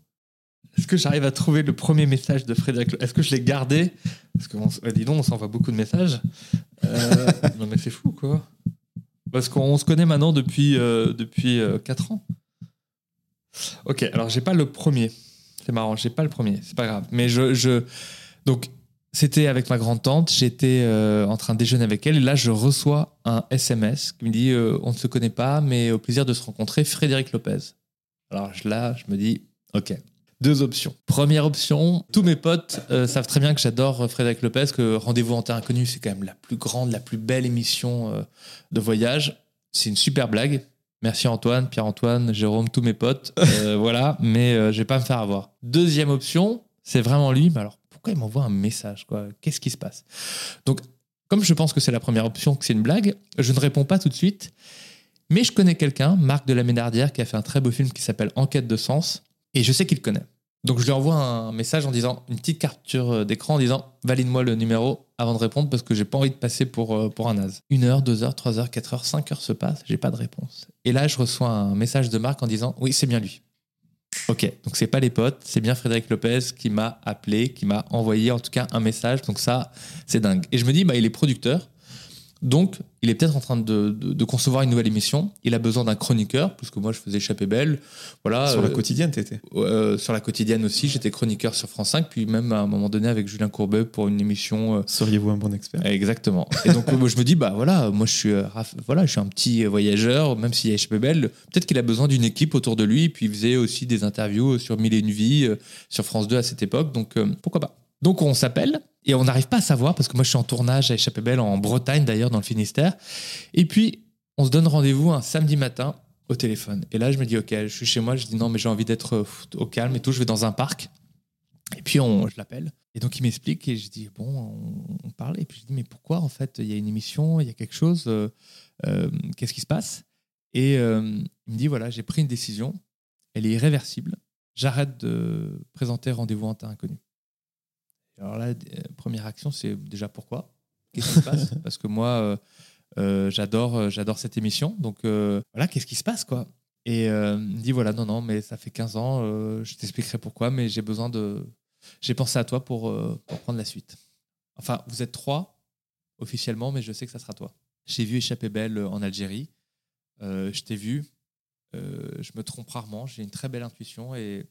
Est-ce que j'arrive à trouver le premier message de Frédéric Est-ce que je l'ai gardé? Parce que, on ouais, dis donc, on s'envoie beaucoup de messages. Euh, non, mais c'est fou, quoi. Parce qu'on se connaît maintenant depuis, euh, depuis 4 ans. Ok, alors j'ai pas le premier. C'est marrant, j'ai pas le premier. C'est pas grave. Mais je. je... Donc, c'était avec ma grande-tante. J'étais euh, en train de déjeuner avec elle. Et là, je reçois un SMS qui me dit euh, On ne se connaît pas, mais au plaisir de se rencontrer, Frédéric Lopez. Alors là, je me dis Ok. Deux options. Première option, tous mes potes euh, savent très bien que j'adore Frédéric Lopez, que Rendez-vous en Terre Inconnue, c'est quand même la plus grande, la plus belle émission de voyage. C'est une super blague. Merci Antoine, Pierre-Antoine, Jérôme, tous mes potes. Voilà, mais je vais pas me faire avoir. Deuxième option, c'est vraiment lui. Mais alors, il m'envoie un message Qu'est-ce qui se passe? Donc, comme je pense que c'est la première option, que c'est une blague, je ne réponds pas tout de suite. Mais je connais quelqu'un, Marc de la Ménardière, qui a fait un très beau film qui s'appelle Enquête de sens, et je sais qu'il le connaît. Donc je lui envoie un message en disant, une petite capture euh, d'écran en disant, valide-moi le numéro avant de répondre parce que j'ai pas envie de passer pour, euh, pour un naze. Une heure, deux heures, trois heures, quatre heures, cinq heures se passent, j'ai pas de réponse. Et là, je reçois un message de Marc en disant, oui, c'est bien lui. Ok, donc c'est pas les potes, c'est bien Frédéric Lopez qui m'a appelé, qui m'a envoyé en tout cas un message. Donc ça, c'est dingue. Et je me dis, bah, il est producteur. Donc, il est peut-être en train de, de- de concevoir une nouvelle émission. Il a besoin d'un chroniqueur, puisque moi, je faisais échapper belle. Voilà, Sur la euh, quotidienne, t'étais. euh, sur la quotidienne aussi, j'étais chroniqueur sur France 5, puis même à un moment donné avec Julien Courbet pour une émission. euh, Seriez-vous un bon expert? Exactement. Et donc, moi, je me dis, bah voilà, moi, je suis, euh, voilà, je suis un petit voyageur, même s'il y a échappé belle. Peut-être qu'il a besoin d'une équipe autour de lui. Puis, il faisait aussi des interviews sur Mille et une vies, euh, sur France 2 à cette époque. Donc, euh, pourquoi pas? Donc, on s'appelle. Et on n'arrive pas à savoir, parce que moi je suis en tournage à Échappée Belle en Bretagne d'ailleurs, dans le Finistère. Et puis, on se donne rendez-vous un samedi matin au téléphone. Et là, je me dis, ok, je suis chez moi, je dis non, mais j'ai envie d'être euh, au calme et tout, je vais dans un parc. Et puis, on, je l'appelle. Et donc, il m'explique et je dis, bon, on, parle. Et puis, je dis, mais pourquoi, en fait, il y a une émission, il y a quelque chose, euh, euh, qu'est-ce qui se passe? Et il me dit, voilà, j'ai pris une décision, elle est irréversible. J'arrête de présenter Rendez-vous en temps inconnu. Alors là, première action, c'est déjà pourquoi? Qu'est-ce qui se passe? Parce que moi, j'adore, j'adore cette émission. Donc voilà, qu'est-ce qui se passe, quoi? Et il me dit, voilà, non, non, mais ça fait 15 ans, je t'expliquerai pourquoi, mais j'ai besoin de, j'ai pensé à toi pour, euh, pour prendre la suite. Enfin, vous êtes trois officiellement, mais je sais que ça sera toi. J'ai vu Échapper Belle euh, en Algérie. Euh, je t'ai vu. je me trompe rarement. J'ai une très belle intuition. Et,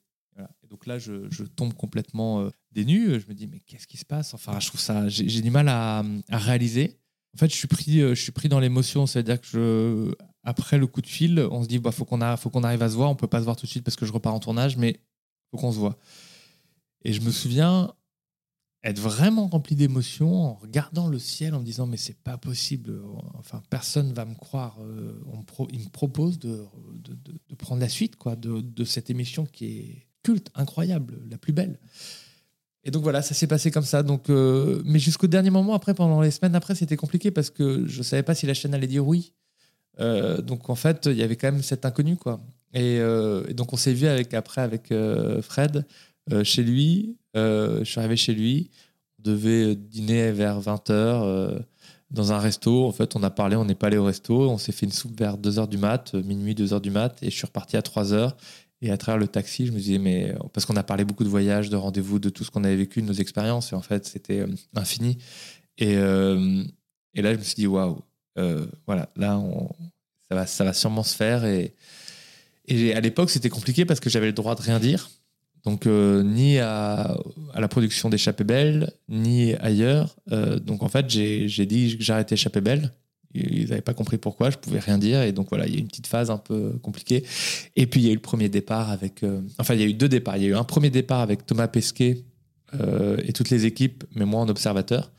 donc là, je, tombe complètement des nues. Je me dis, mais qu'est-ce qui se passe? Enfin, je trouve ça. J'ai du mal à, réaliser. En fait, je suis pris, je suis pris dans l'émotion. C'est-à-dire que je, après le coup de fil, on se dit, bah, faut qu'on qu'on arrive à se voir. On peut pas se voir tout de suite parce que je repars en tournage, mais faut qu'on se voit. Et je me souviens être vraiment rempli d'émotions en regardant le ciel, en me disant mais c'est pas possible, enfin personne va me croire. Euh, on il me propose de, de, prendre la suite quoi, de, cette émission qui est culte, incroyable, la plus belle. Et donc voilà, ça s'est passé comme ça. Donc, euh, mais jusqu'au dernier moment, après, pendant les semaines après, c'était compliqué parce que je savais pas si la chaîne allait dire oui. Euh, donc en fait, il y avait quand même cet inconnu quoi. Et, et donc on s'est vu avec après avec Fred euh, chez lui. Euh, je suis arrivé chez lui. On devait dîner vers 20h euh, dans un resto. En fait, on a parlé, on n'est pas allé au resto. On s'est fait une soupe vers 2h du mat, minuit, 2h du mat. Et je suis reparti à 3h. Et à travers le taxi, je me disais, mais parce qu'on a parlé beaucoup de voyages, de rendez-vous, de tout ce qu'on avait vécu, de nos expériences, et en fait, c'était infini. Et, et là, je me suis dit, waouh, voilà, là, ça, va, ça va sûrement se faire. Et, et à l'époque, c'était compliqué parce que j'avais le droit de rien dire. Donc, euh, ni à, la production d'Échappée Belle, ni ailleurs. Euh, donc, en fait, j'ai dit que j'arrêtais Échappée Belle. Ils n'avaient pas compris pourquoi, je pouvais rien dire. Et donc, voilà, il y a eu une petite phase un peu compliquée. Et puis, il y a eu le premier départ avec. Euh, enfin, il y a eu deux départs. Il y a eu un premier départ avec Thomas Pesquet et toutes les équipes, mais moi en observateur,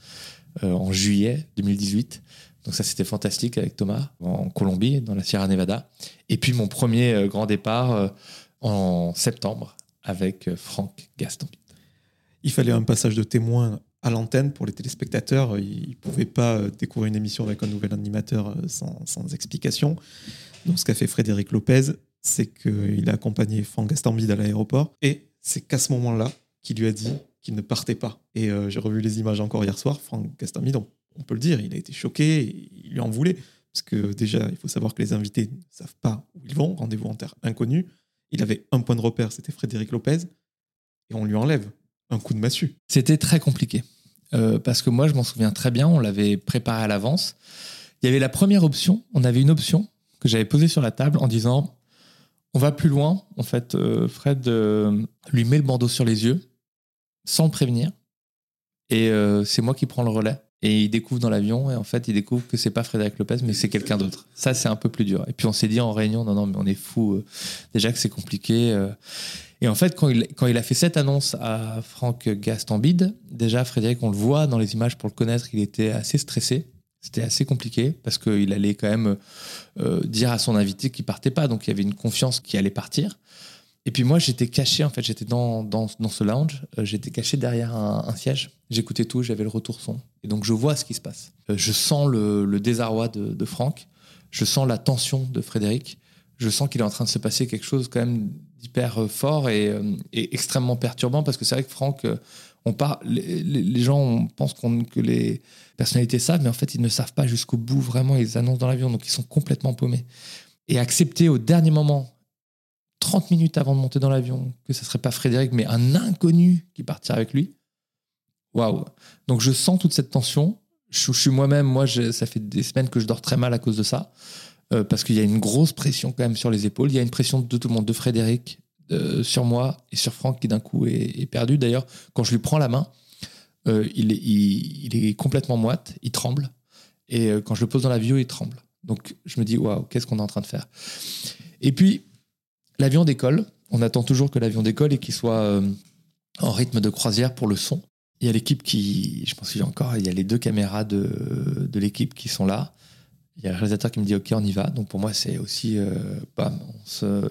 en juillet 2018. Donc ça, c'était fantastique avec Thomas en Colombie, dans la Sierra Nevada. Et puis mon premier grand départ en septembre avec euh, Franck Gastambide. Il fallait un passage de témoin à l'antenne pour les téléspectateurs. Ils ne pouvaient pas euh, découvrir une émission avec un nouvel animateur euh, sans, sans explication. Donc, ce qu'a fait Frédéric Lopez, c'est qu'il a accompagné Franck Gastambide à l'aéroport. Et c'est qu'à ce moment-là qu'il lui a dit qu'il ne partait pas. Et j'ai revu les images encore hier soir. Franck Gastambide, on, on, peut le dire, il a été choqué, il lui en voulait. Parce que déjà, il faut savoir que les invités ne savent pas où ils vont, rendez-vous en terre inconnue. Il avait un point de repère, c'était Frédéric Lopez, et on lui enlève un coup de massue. C'était très compliqué. Euh, parce que moi, je m'en souviens très bien, on l'avait préparé à l'avance. Il y avait la première option, on avait une option que j'avais posée sur la table en disant on va plus loin. En fait, euh, Fred euh, lui met le bandeau sur les yeux sans le prévenir. Et c'est moi qui prends le relais. Et il découvre dans l'avion, et en fait, il découvre que c'est pas Frédéric Lopez, mais c'est quelqu'un d'autre. Ça, c'est un peu plus dur. Et puis, on s'est dit en réunion, non, non, mais on est fou. Euh, déjà que c'est compliqué. Euh. Et en fait, quand il, quand il a fait cette annonce à Franck Gastambide, déjà, Frédéric, on le voit dans les images pour le connaître, il était assez stressé. C'était assez compliqué parce qu'il allait quand même euh, dire à son invité qu'il partait pas. Donc, il y avait une confiance qui allait partir. Et puis moi, j'étais caché, en fait, j'étais dans, dans, dans, ce lounge, j'étais caché derrière un, siège, j'écoutais tout, j'avais le retour son. Et donc je vois ce qui se passe. Euh, je sens le, désarroi de, de, Franck, je sens la tension de Frédéric, je sens qu'il est en train de se passer quelque chose quand même d'hyper euh, fort et, et, extrêmement perturbant, parce que c'est vrai que Franck, on part, les, gens pensent que les personnalités savent, mais en fait, ils ne savent pas jusqu'au bout, vraiment, ils annoncent dans l'avion, donc ils sont complètement paumés. Et accepter au dernier moment 30 minutes avant de monter dans l'avion que ce serait pas Frédéric, mais un inconnu qui partirait avec lui. Waouh Donc je sens toute cette tension. Je, suis moi-même, moi, ça fait des semaines que je dors très mal à cause de ça, euh, parce qu'il y a une grosse pression quand même sur les épaules. Il y a une pression de tout le monde, de Frédéric, sur moi et sur Franck qui d'un coup est, perdu. D'ailleurs, quand je lui prends la main, euh, il, est, il, est complètement moite, il tremble. Et euh, quand je le pose dans l'avion, il tremble. Donc je me dis, waouh, qu'est-ce qu'on est en train de faire? Et puis, L'avion décolle. On attend toujours que l'avion décolle et qu'il soit euh, en rythme de croisière pour le son. Il y a l'équipe qui, je pense qu'il y encore, il y a les deux caméras de, de l'équipe qui sont là. Il y a le réalisateur qui me dit OK, on y va. Donc pour moi, c'est aussi, euh, bam,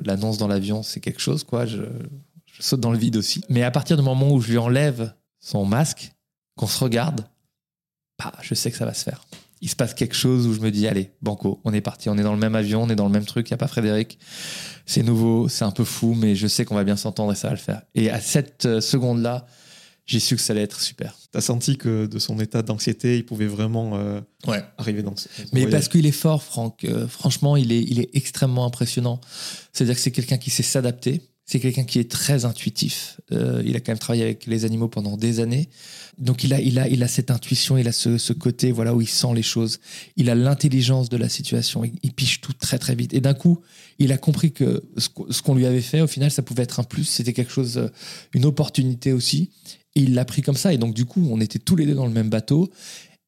l'annonce dans l'avion, c'est quelque chose, quoi. Je, je saute dans le vide aussi. Mais à partir du moment où je lui enlève son masque, qu'on se regarde, bah, je sais que ça va se faire. Il se passe quelque chose où je me dis, allez, banco, on est parti, on est dans le même avion, on est dans le même truc, il n'y a pas Frédéric. C'est nouveau, c'est un peu fou, mais je sais qu'on va bien s'entendre et ça va le faire. Et à cette euh, seconde-là, j'ai su que ça allait être super. T'as senti que de son état d'anxiété, il pouvait vraiment euh, Ouais. arriver dans ce. Mais voyage. parce qu'il est fort, Franck. Euh, franchement, il est, il est extrêmement impressionnant. C'est-à-dire que c'est quelqu'un qui sait s'adapter. C'est quelqu'un qui est très intuitif. Euh, il a quand même travaillé avec les animaux pendant des années. Donc il a, il a, il a cette intuition, il a ce, ce côté voilà où il sent les choses. Il a l'intelligence de la situation. Il, il piche tout très très vite. Et d'un coup, il a compris que ce qu'o- ce qu'on lui avait fait, au final, ça pouvait être un plus. C'était quelque chose, une opportunité aussi. Il l'a pris comme ça. Et donc du coup, on était tous les deux dans le même bateau.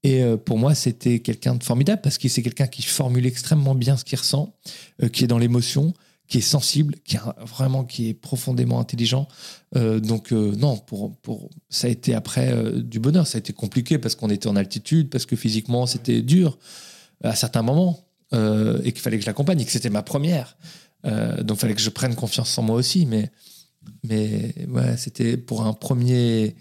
Et euh, pour moi, c'était quelqu'un de formidable parce que c'est quelqu'un qui formule extrêmement bien ce qu'il ressent, euh, qui est dans l'émotion, qui est sensible, qui est vraiment qui est profondément intelligent. Euh, donc non, pour, pour ça a été après du bonheur. Ça a été compliqué parce qu'on était en altitude, parce que physiquement c'était dur à certains moments et qu'il fallait que je l'accompagne et que c'était ma première. Donc il fallait que je prenne confiance en moi aussi. Mais mais ouais, c'était pour un premier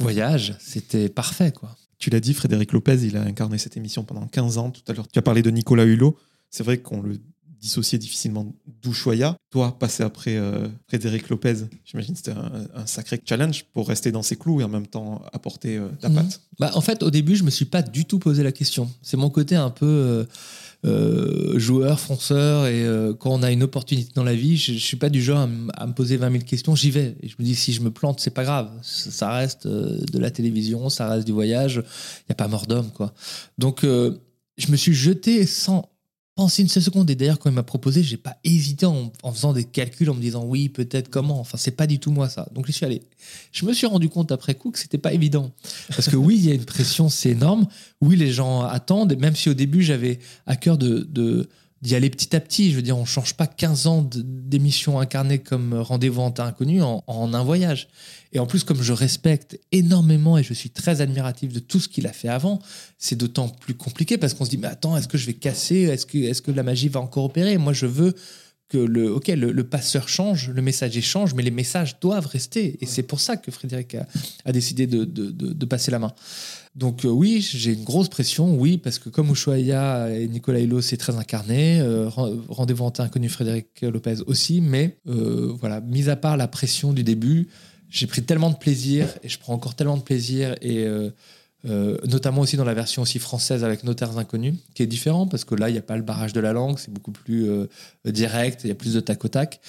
voyage, c'était parfait quoi. Tu l'as dit, Frédéric Lopez, il a incarné cette émission pendant 15 ans. Tout à l'heure, tu as parlé de Nicolas Hulot. C'est vrai qu'on le dissociait difficilement d'Ushuaïa. Toi, passer après euh, Frédéric Lopez, j'imagine que c'était un, un sacré challenge pour rester dans ses clous et en même temps apporter euh, ta Mhm. patte. Bah, en fait, au début, je me suis pas du tout posé la question. C'est mon côté un peu euh, euh, joueur, fonceur, et euh, quand on a une opportunité dans la vie, je, je suis pas du genre à, me poser 20 000 questions, j'y vais. Et je me dis, si je me plante, c'est pas grave. Ça reste euh, de la télévision, ça reste du voyage. Il y a pas mort d'homme, quoi. Donc, je me suis jeté sans penser une seule seconde. Et d'ailleurs, quand il m'a proposé, j'ai pas hésité en, faisant des calculs, en me disant oui, peut-être, comment. Enfin, c'est pas du tout moi ça. Donc, je suis allé. Je me suis rendu compte après coup que c'était pas évident. Parce que oui, il y a une pression, c'est énorme. Oui, les gens attendent. Même si au début, j'avais à cœur de- d'y aller petit à petit. Je veux dire, on change pas 15 ans d'émissions incarnées comme Rendez-vous en terre inconnue en, un voyage. Et en plus, comme je respecte énormément et je suis très admiratif de tout ce qu'il a fait avant, c'est d'autant plus compliqué parce qu'on se dit, mais attends, est-ce que je vais casser? Est-ce que, est-ce que la magie va encore opérer? Moi, je veux que le, ok, le, le passeur change, le messager change, mais les messages doivent rester. Et c'est pour ça que Frédéric a, a décidé de, de- de- de passer la main. Donc euh, oui, j'ai une grosse pression, oui, parce que comme Ushuaïa et Nicolas Hulot, c'est très incarné, euh, Ren- Rendez-vous en inconnu Frédéric Lopez aussi, mais euh, voilà, mis à part la pression du début, j'ai pris tellement de plaisir et je prends encore tellement de plaisir et euh, notamment aussi dans la version aussi française avec Notaires Inconnus, qui est différent parce que là, il n'y a pas le barrage de la langue, c'est beaucoup plus euh, direct, il y a plus de tac au tac.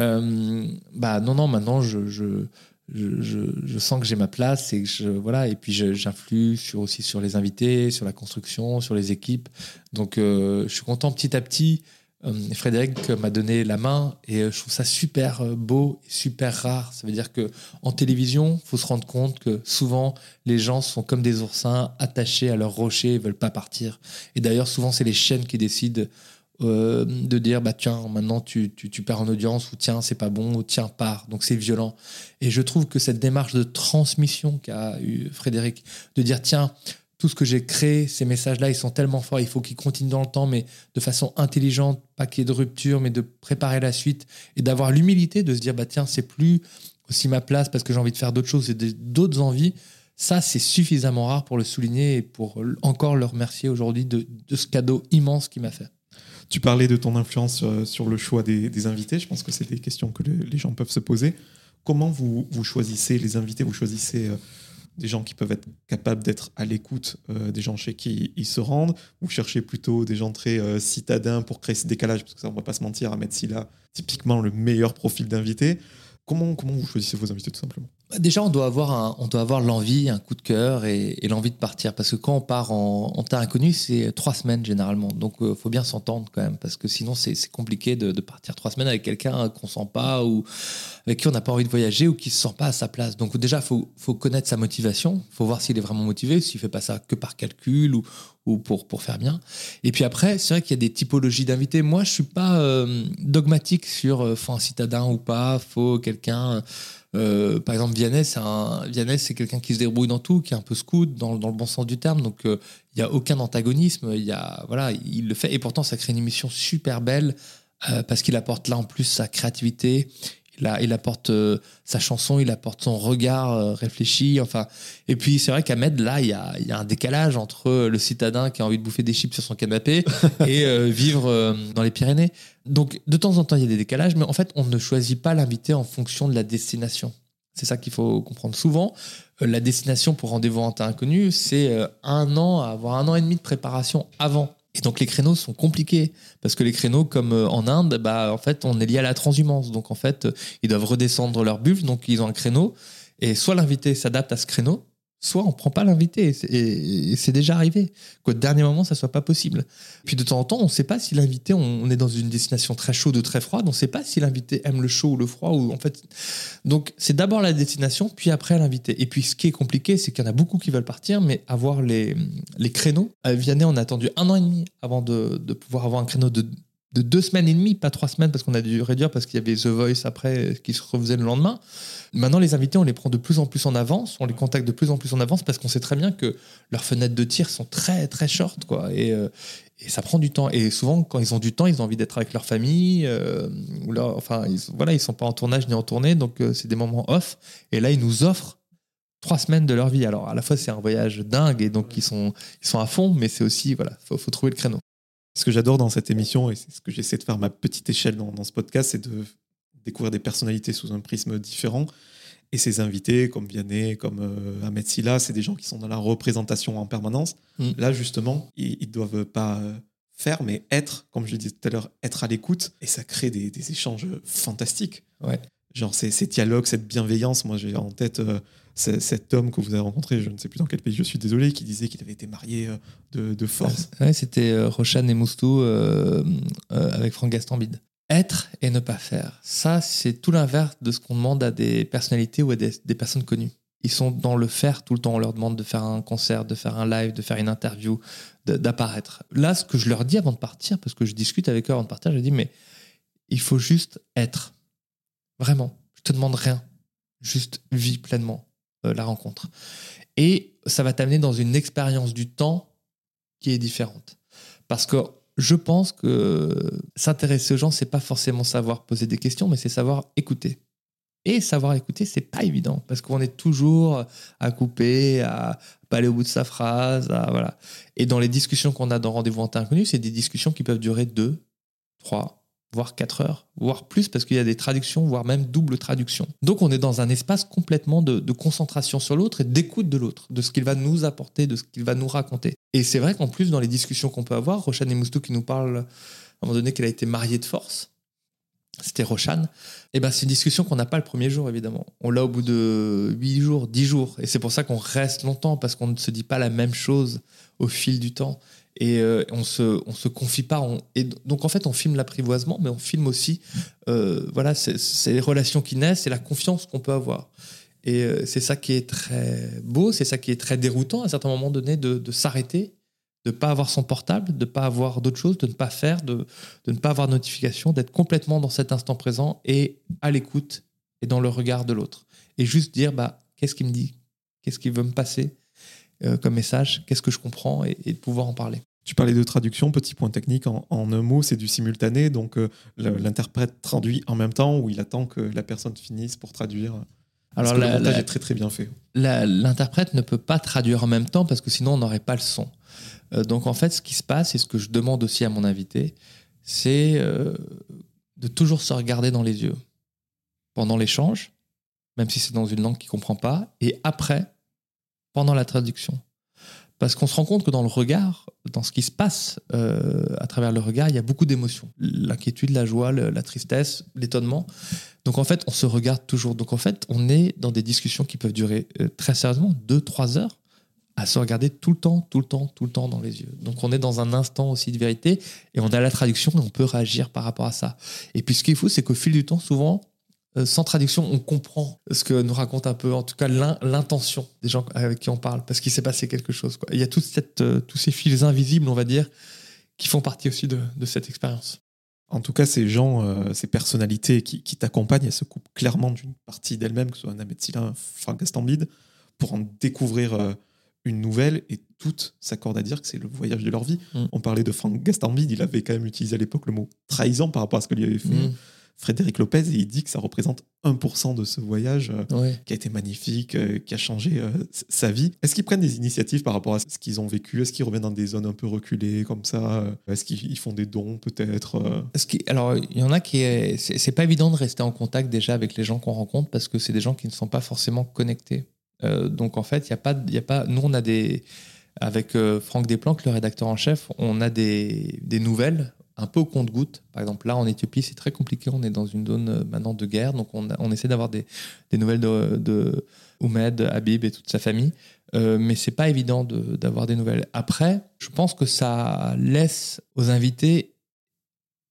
Euh, bah non, non, maintenant, je, je, je, je- sens que j'ai ma place et que voilà, et puis j'influe aussi sur les invités, sur la construction, sur les équipes. Donc, je suis content petit à petit. Euh, Frédéric m'a donné la main et euh, je trouve ça super euh, beau et super rare. Ça veut dire que en télévision, faut se rendre compte que souvent les gens sont comme des oursins attachés à leur rocher, ils veulent pas partir. Et d'ailleurs, souvent c'est les chaînes qui décident de dire bah tiens maintenant tu, tu, tu perds en audience ou tiens c'est pas bon ou tiens pars donc c'est violent et je trouve que cette démarche de transmission qu'a eu Frédéric de dire tiens tout ce que j'ai créé ces messages là ils sont tellement forts il faut qu'ils continuent dans le temps mais de façon intelligente pas qu'il y ait de rupture mais de préparer la suite et d'avoir l'humilité de se dire bah tiens c'est plus aussi ma place parce que j'ai envie de faire d'autres choses et d'autres envies ça, c'est suffisamment rare pour le souligner et pour encore le remercier aujourd'hui de, ce cadeau immense qu'il m'a fait. Tu parlais de ton influence euh, sur le choix des, des invités. Je pense que c'est des questions que le- les gens peuvent se poser. Comment vous, vous choisissez les invités Vous choisissez euh, des gens qui peuvent être capables d'être à l'écoute euh, des gens chez qui ils se rendent Vous cherchez plutôt des gens très euh, citadins pour créer ce décalage Parce que ça, on va pas se mentir, Ahmed Silla, typiquement le meilleur profil d'invité. Comment, comment vous choisissez vos invités tout simplement? Déjà, on doit avoir, un- on doit avoir l'envie, un coup de cœur et, et l'envie de partir. Parce que quand on part en, en terre inconnue, c'est trois semaines généralement. Donc, il faut bien s'entendre quand même. Parce que sinon, c'est compliqué de, de partir trois semaines avec quelqu'un qu'on sent pas ou avec qui on n'a pas envie de voyager ou qui se sent pas à sa place. Donc, déjà, faut, faut connaître sa motivation. Faut voir s'il est vraiment motivé, s'il fait pas ça que par calcul ou, ou pour, pour faire bien. Et puis après, c'est vrai qu'il y a des typologies d'invités. Moi, je suis pas euh, dogmatique sur euh, faut un citadin ou pas, faut quelqu'un Euh, par exemple, Vianney, c'est quelqu'un qui se débrouille dans tout, qui est un peu scout, dans, le bon sens du terme. Donc, euh, il n'y a aucun antagonisme. Il a, voilà, il le fait. Et pourtant, ça crée une émission super belle euh, parce qu'il apporte là en plus sa créativité. Il, a, il apporte euh, sa chanson, il apporte son regard euh, réfléchi. Enfin, et puis c'est vrai qu'Ahmed, là, il y a, il y a un décalage entre le citadin qui a envie de bouffer des chips sur son canapé et euh, vivre euh, dans les Pyrénées. Donc, de temps en temps, il y a des décalages, mais en fait, on ne choisit pas l'invité en fonction de la destination. C'est ça qu'il faut comprendre. Souvent, euh, la destination pour rendez-vous en terre inconnu, c'est euh, un an, avoir un an et demi de préparation avant. Et donc les créneaux sont compliqués parce que les créneaux, comme euh, en Inde, bah en fait on est lié à la transhumance. Donc en fait euh, ils doivent redescendre leur buffle, donc ils ont un créneau. Et soit l'invité s'adapte à ce créneau, soit on prend pas l'invité. Et c'est- déjà arrivé qu'au dernier moment ça soit pas possible. Puis de temps en temps on ne sait pas si l'invité, on, est dans une destination très chaude ou très froide, on ne sait pas si l'invité aime le chaud ou le froid ou en fait. Donc c'est d'abord la destination, puis après l'invité. Et puis ce qui est compliqué, c'est qu'il y en a beaucoup qui veulent partir, mais avoir les, les créneaux. À Vianney, on a attendu un an et demi avant de, de pouvoir avoir un créneau de, de deux semaines et demie, pas trois semaines, parce qu'on a dû réduire parce qu'il y avait The Voice après euh, qui se refaisait le lendemain. Maintenant, les invités, on les prend de plus en plus en avance, on les contacte de plus en plus en avance parce qu'on sait très bien que leurs fenêtres de tir sont très très short, quoi. Et, euh, ça prend du temps. Et souvent, quand ils ont du temps, ils ont envie d'être avec leur famille. euh, ou leur, enfin, ils, voilà, ils sont pas en tournage ni en tournée, donc euh, c'est des moments off. Et là, ils nous offrent trois semaines de leur vie. Alors, à la fois, c'est un voyage dingue et donc ils sont, ils sont à fond, mais c'est aussi, voilà, faut, faut trouver le créneau. Ce que j'adore dans cette émission, et c'est ce que j'essaie de faire à ma petite échelle dans ce podcast, c'est de découvrir des personnalités sous un prisme différent. Et ces invités, comme Vianney, comme euh, Ahmed Silla, c'est des gens qui sont dans la représentation en permanence. Mm. Là, justement, ils ne doivent pas euh, faire, mais être, comme je disais tout à l'heure, être à l'écoute. Et ça crée des, des échanges fantastiques. Ouais. Genre ces, ces dialogues, cette bienveillance. Moi, j'ai en tête euh, ce- cet homme que vous avez rencontré, je ne sais plus dans quel pays, je suis désolé, qui disait qu'il avait été marié euh, de, de force. Ouais, c'était euh, Roshan et Moustou avec Franck Gastambide. Être et ne pas faire. Ça, c'est tout l'inverse de ce qu'on demande à des personnalités ou à des, personnes connues. Ils sont dans le faire tout le temps. On leur demande de faire un concert, de faire un live, de faire une interview, d'apparaître. Là, ce que je leur dis avant de partir, parce que je discute avec eux avant de partir, je dis, mais il faut juste être. Vraiment. Je te demande rien. Juste vis pleinement euh, la rencontre. Et ça va t'amener dans une expérience du temps qui est différente. Parce que je pense que s'intéresser aux gens, c'est pas forcément savoir poser des questions, mais c'est savoir écouter. Et savoir écouter, c'est pas évident parce qu'on est toujours à couper, à pas aller au bout de sa phrase, voilà. Et dans les discussions qu'on a dans Rendez-vous en terre inconnue, c'est des discussions qui peuvent durer deux, trois, voire quatre heures, voire plus parce qu'il y a des traductions, voire même double traduction. Donc on est dans un espace complètement de concentration sur l'autre et d'écoute de l'autre, de ce qu'il va nous apporter, de ce qu'il va nous raconter. Et c'est vrai qu'en plus, dans les discussions qu'on peut avoir, Rochane et Moustou qui nous parle à un moment donné qu'elle a été mariée de force, c'était Rochane, et ben c'est une discussion qu'on n'a pas le premier jour, évidemment. On l'a au bout de 8 jours, 10 jours. Et c'est pour ça qu'on reste longtemps, parce qu'on ne se dit pas la même chose au fil du temps. Et euh, on se, on se confie pas. et donc en fait, on filme l'apprivoisement, mais on filme aussi, euh, voilà, c'est les relations qui naissent et la confiance qu'on peut avoir. Et euh, c'est ça qui est très beau, c'est ça qui est très déroutant à un certain moment donné de, s'arrêter, de pas avoir son portable, de pas avoir d'autres choses, de ne pas faire, de, ne pas avoir de notification, d'être complètement dans cet instant présent et à l'écoute et dans le regard de l'autre. Et juste dire, bah, qu'est-ce qu'il me dit? Qu'est-ce qu'il veut me passer euh, comme message? Qu'est-ce que je comprends? Et, de pouvoir en parler. Tu parlais de traduction, petit point technique, en, en un mot, c'est du simultané, donc euh, l'interprète traduit en même temps ou il attend que la personne finisse pour traduire. Alors, Parce que la- le montage la- est très très bien fait. l'interprète ne peut pas traduire en même temps parce que sinon on n'aurait pas le son. Euh, donc en fait, ce qui se passe et ce que je demande aussi à mon invité, c'est euh, de toujours se regarder dans les yeux pendant l'échange, même si c'est dans une langue qu'il comprend pas, et après, pendant la traduction. Parce qu'on se rend compte que dans le regard, dans ce qui se passe euh, à travers le regard, il y a beaucoup d'émotions. L'inquiétude, la joie, la tristesse, l'étonnement. Donc en fait, on se regarde toujours. Donc en fait, on est dans des discussions qui peuvent durer euh, très sérieusement deux, trois heures à se regarder tout le temps, tout le temps, tout le temps dans les yeux. Donc on est dans un instant aussi de vérité et on a la traduction et on peut réagir par rapport à ça. Et puis ce qui est fou, c'est qu'au fil du temps, souvent, sans traduction, on comprend ce que nous raconte un peu, en tout cas l'in- l'intention des gens avec qui on parle, parce qu'il s'est passé quelque chose. quoi. Il y a toute cette, euh, tous ces fils invisibles, on va dire, qui font partie aussi de, de cette expérience. En tout cas, ces gens, euh, ces personnalités qui, qui t'accompagnent, elles se coupent clairement d'une partie d'elles-mêmes, que ce soit Namet Silla, Franck Gastambide, pour en découvrir euh, une nouvelle et toutes s'accordent à dire que c'est le voyage de leur vie. Mm. On parlait de Franck Gastambide, il avait quand même utilisé à l'époque le mot trahison par rapport à ce que lui avait fait Mm. Frédéric Lopez et il dit que ça représente 1% de ce voyage euh, Ouais. qui a été magnifique, euh, qui a changé euh, sa vie. Est-ce qu'ils prennent des initiatives par rapport à ce qu'ils ont vécu? Est-ce qu'ils reviennent dans des zones un peu reculées comme ça Est-ce qu'ils ils font des dons peut-être alors, il y en a qui. est- C'est pas évident de rester en contact déjà avec les gens qu'on rencontre parce que c'est des gens qui ne sont pas forcément connectés. Donc, en fait, il y a pas, il y a pas. Nous, on a des. Avec euh, Franck Desplanques, le rédacteur en chef, on a des, des nouvelles un peu au compte-goutte. Par exemple, là, en Éthiopie, c'est très compliqué. On est dans une zone euh, maintenant de guerre. Donc, on, essaie d'avoir des, nouvelles de, Oumed, Habib et toute sa famille. Euh, mais c'est pas évident de- d'avoir des nouvelles. Après, je pense que ça laisse aux invités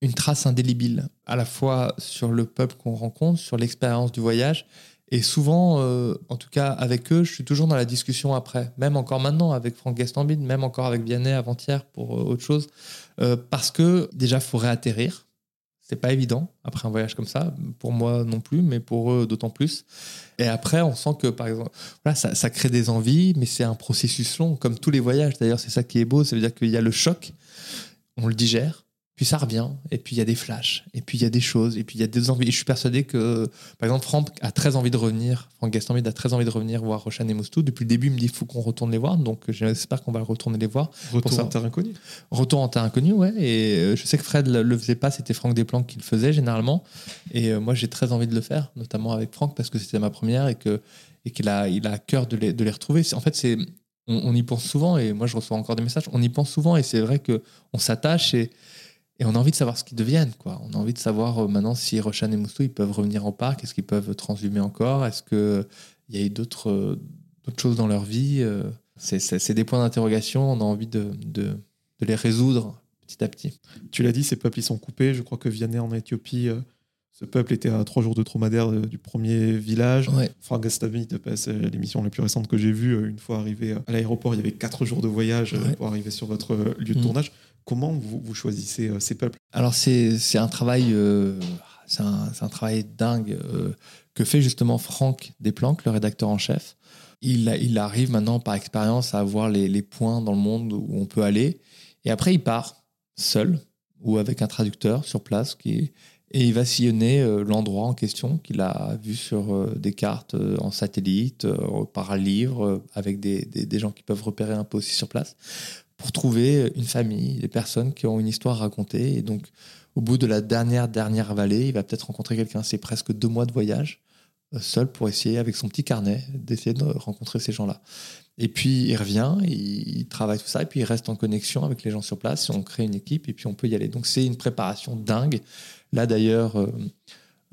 une trace indélébile, à la fois sur le peuple qu'on rencontre, sur l'expérience du voyage. Et souvent, euh, en tout cas avec eux, je suis toujours dans la discussion après, même encore maintenant avec Franck Gastambide, même encore avec Vianney avant-hier pour euh, autre chose, Euh, parce que déjà, faut réatterrir. C'est pas évident après un voyage comme ça, pour moi non plus, mais pour eux d'autant plus. Et après, on sent que, par exemple, ça, ça crée des envies, mais c'est un processus long, comme tous les voyages. D'ailleurs, c'est ça qui est beau, ça veut dire qu'il y a le choc, on le digère, puis ça revient, et puis il y a des flashs, et puis il y a des choses, et puis il y a des envies. Et je suis persuadé que, par exemple, Franck a très envie de revenir, Franck Gastambide a très envie de revenir voir Roshan et Moustou. Depuis le début, il me dit qu'il faut qu'on retourne les voir, donc j'espère qu'on va retourner les voir. Retour en terre inconnue Retour en terre inconnue, ouais. Et euh, je sais que Fred le le faisait pas, c'était Franck Desplanques qui le faisait généralement. Et euh, moi, j'ai très envie de le faire, notamment avec Franck, parce que c'était ma première et que et qu'il a, il a à cœur de les, de les retrouver. En fait, c'est on, on y pense souvent et moi, je reçois encore des messages. On y pense souvent et c'est vrai que on s'attache et et on a envie de savoir ce qu'ils deviennent, quoi. On a envie de savoir euh, maintenant si Roshan et Moustou ils peuvent revenir en parc, est-ce qu'ils peuvent transhumer encore, est-ce que il y a eu d'autres euh, d'autres choses dans leur vie. euh, c'est- des points d'interrogation. On a envie de, de, de les résoudre petit à petit. Tu l'as dit, ces peuples ils sont coupés. Je crois que Vianney en Éthiopie, ce peuple était à trois jours de dromadaire du premier village. Ouais. Franck Gastambide, bah, c'est l'émission la plus récente que j'ai vue. Une fois arrivé à l'aéroport, il y avait quatre jours de voyage Ouais. pour arriver sur votre lieu de Mhm. tournage. Comment vous, choisissez euh, ces peuples? Alors c'est un travail, euh, c'est un, travail dingue euh, que fait justement Franck Desplanques, le rédacteur en chef. Il, arrive maintenant par expérience à avoir les, points dans le monde où on peut aller. Et après, il part seul ou avec un traducteur sur place qui, et il va sillonner l'endroit en question qu'il a vu sur des cartes en satellite, par livre, avec des, des- des gens qui peuvent repérer un peu aussi sur place, pour trouver une famille, des personnes qui ont une histoire à raconter. Et donc, au bout de la dernière, dernière vallée, il va peut-être rencontrer quelqu'un. C'est presque deux mois de voyage, euh, seul pour essayer, avec son petit carnet, d'essayer de rencontrer ces gens-là. Et puis, il revient, il, il travaille tout ça, et puis il reste en connexion avec les gens sur place, on crée une équipe, et puis on peut y aller. Donc, c'est une préparation dingue. Là, d'ailleurs,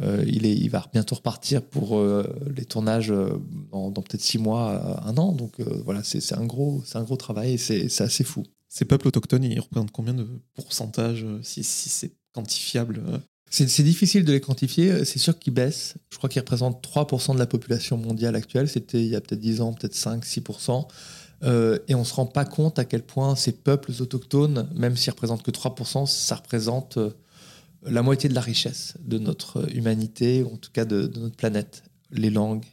euh, il, est, il va bientôt repartir pour euh, les tournages euh, dans, dans peut-être six mois, un an. Donc, voilà, c'est un, gros- c'est un gros travail, et c'est assez fou. Ces peuples autochtones, ils représentent combien de pourcentage, si, si c'est quantifiable C'est difficile de les quantifier. C'est sûr qu'ils baissent. Je crois qu'ils représentent 3% de la population mondiale actuelle. C'était il y a peut-être 10 ans, peut-être 5, 6%. Euh, et on ne se rend pas compte à quel point ces peuples autochtones, même s'ils représentent que 3%, ça représente la moitié de la richesse de notre humanité, ou en tout cas de, notre planète. Les langues,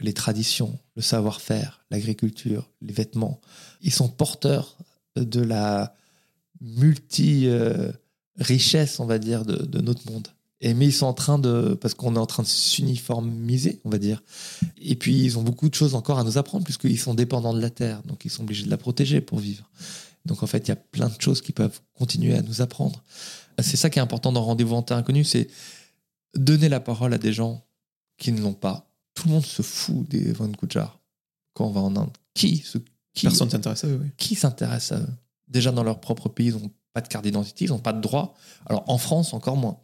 les traditions, le savoir-faire, l'agriculture, les vêtements. Ils sont porteurs de la multi-richesse, on va dire, de, de notre monde. Et, mais ils sont en train de. Parce qu'on est en train de s'uniformiser, on va dire. Et puis, ils ont beaucoup de choses encore à nous apprendre, puisqu'ils sont dépendants de la Terre. Donc, ils sont obligés de la protéger pour vivre. Donc, en fait, il y a plein de choses qui peuvent continuer à nous apprendre. C'est ça qui est important dans Rendez-vous en Terre Inconnue c'est donner la parole à des gens qui ne l'ont pas. Tout le monde se fout des Van Kujar quand on va en Inde. Qui, se, qui Personne ne s'intéresse à eux. oui. qui s'intéresse à eux? Déjà, dans leur propre pays, ils n'ont pas de carte d'identité, ils n'ont pas de droit. Alors, en France, encore moins.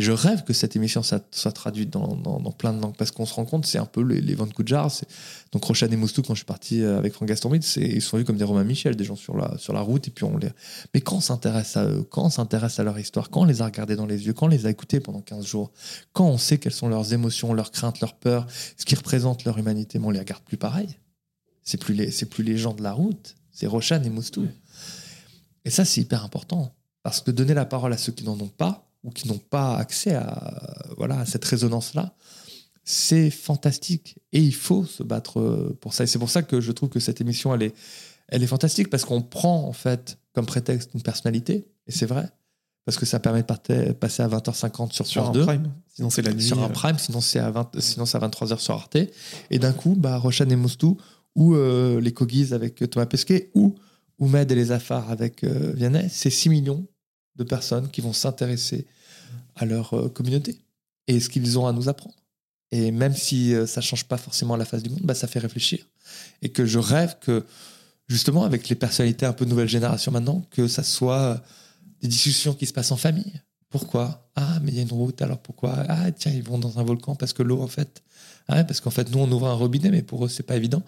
Et je rêve que cette émission soit traduite dans, plein de langues, parce qu'on se rend compte, c'est un peu les, les Kujar. c'est- Donc, Rochan et Moustou, quand je suis parti euh, avec Franck Gastambide, c'est- ils sont vus comme des Romains Michel, des gens sur la, route, et puis on les... Mais quand on s'intéresse à eux, quand on s'intéresse à leur histoire, quand on les a regardés dans les yeux, quand on les a écoutés pendant 15 jours, quand on sait quelles sont leurs émotions, leurs craintes, leurs peurs, ce qui représente leur humanité, mais on les regarde plus pareil. C'est plus les, plus les gens de la route, c'est Rochan et Moustou. Et ça, c'est hyper important. Parce que donner la parole à ceux qui n'en ont pas, ou qui n'ont pas accès à, voilà, à cette résonance-là, c'est fantastique. Et il faut se battre pour ça. Et c'est pour ça que je trouve que cette émission, elle est, elle est fantastique parce qu'on prend en fait comme prétexte une personnalité, et c'est vrai, parce que ça permet de passer à 20h50 sur, sur France 2. Prime. Sinon, c'est la nuit. Sur un euh. prime, sinon c'est à, 20, sinon à 23h sur Arte. Et d'un coup, bah, Roshan et Moustou, ou euh, les Cogis avec Thomas Pesquet, ou Oumed et les Afars avec euh, Vianney, c'est 6 millions de personnes qui vont s'intéresser à leur euh, communauté et ce qu'ils ont à nous apprendre. Et même si euh, ça change pas forcément la face du monde, bah, ça fait réfléchir. Et que je rêve que, justement, avec les personnalités un peu nouvelle génération maintenant, que ça soit des discussions qui se passent en famille. Pourquoi? Ah, mais il y a une route, alors pourquoi? Ah, tiens, ils vont dans un volcan parce que l'eau, en fait. Ah, parce qu'en fait, nous, on ouvre un robinet, mais pour eux, c'est pas évident.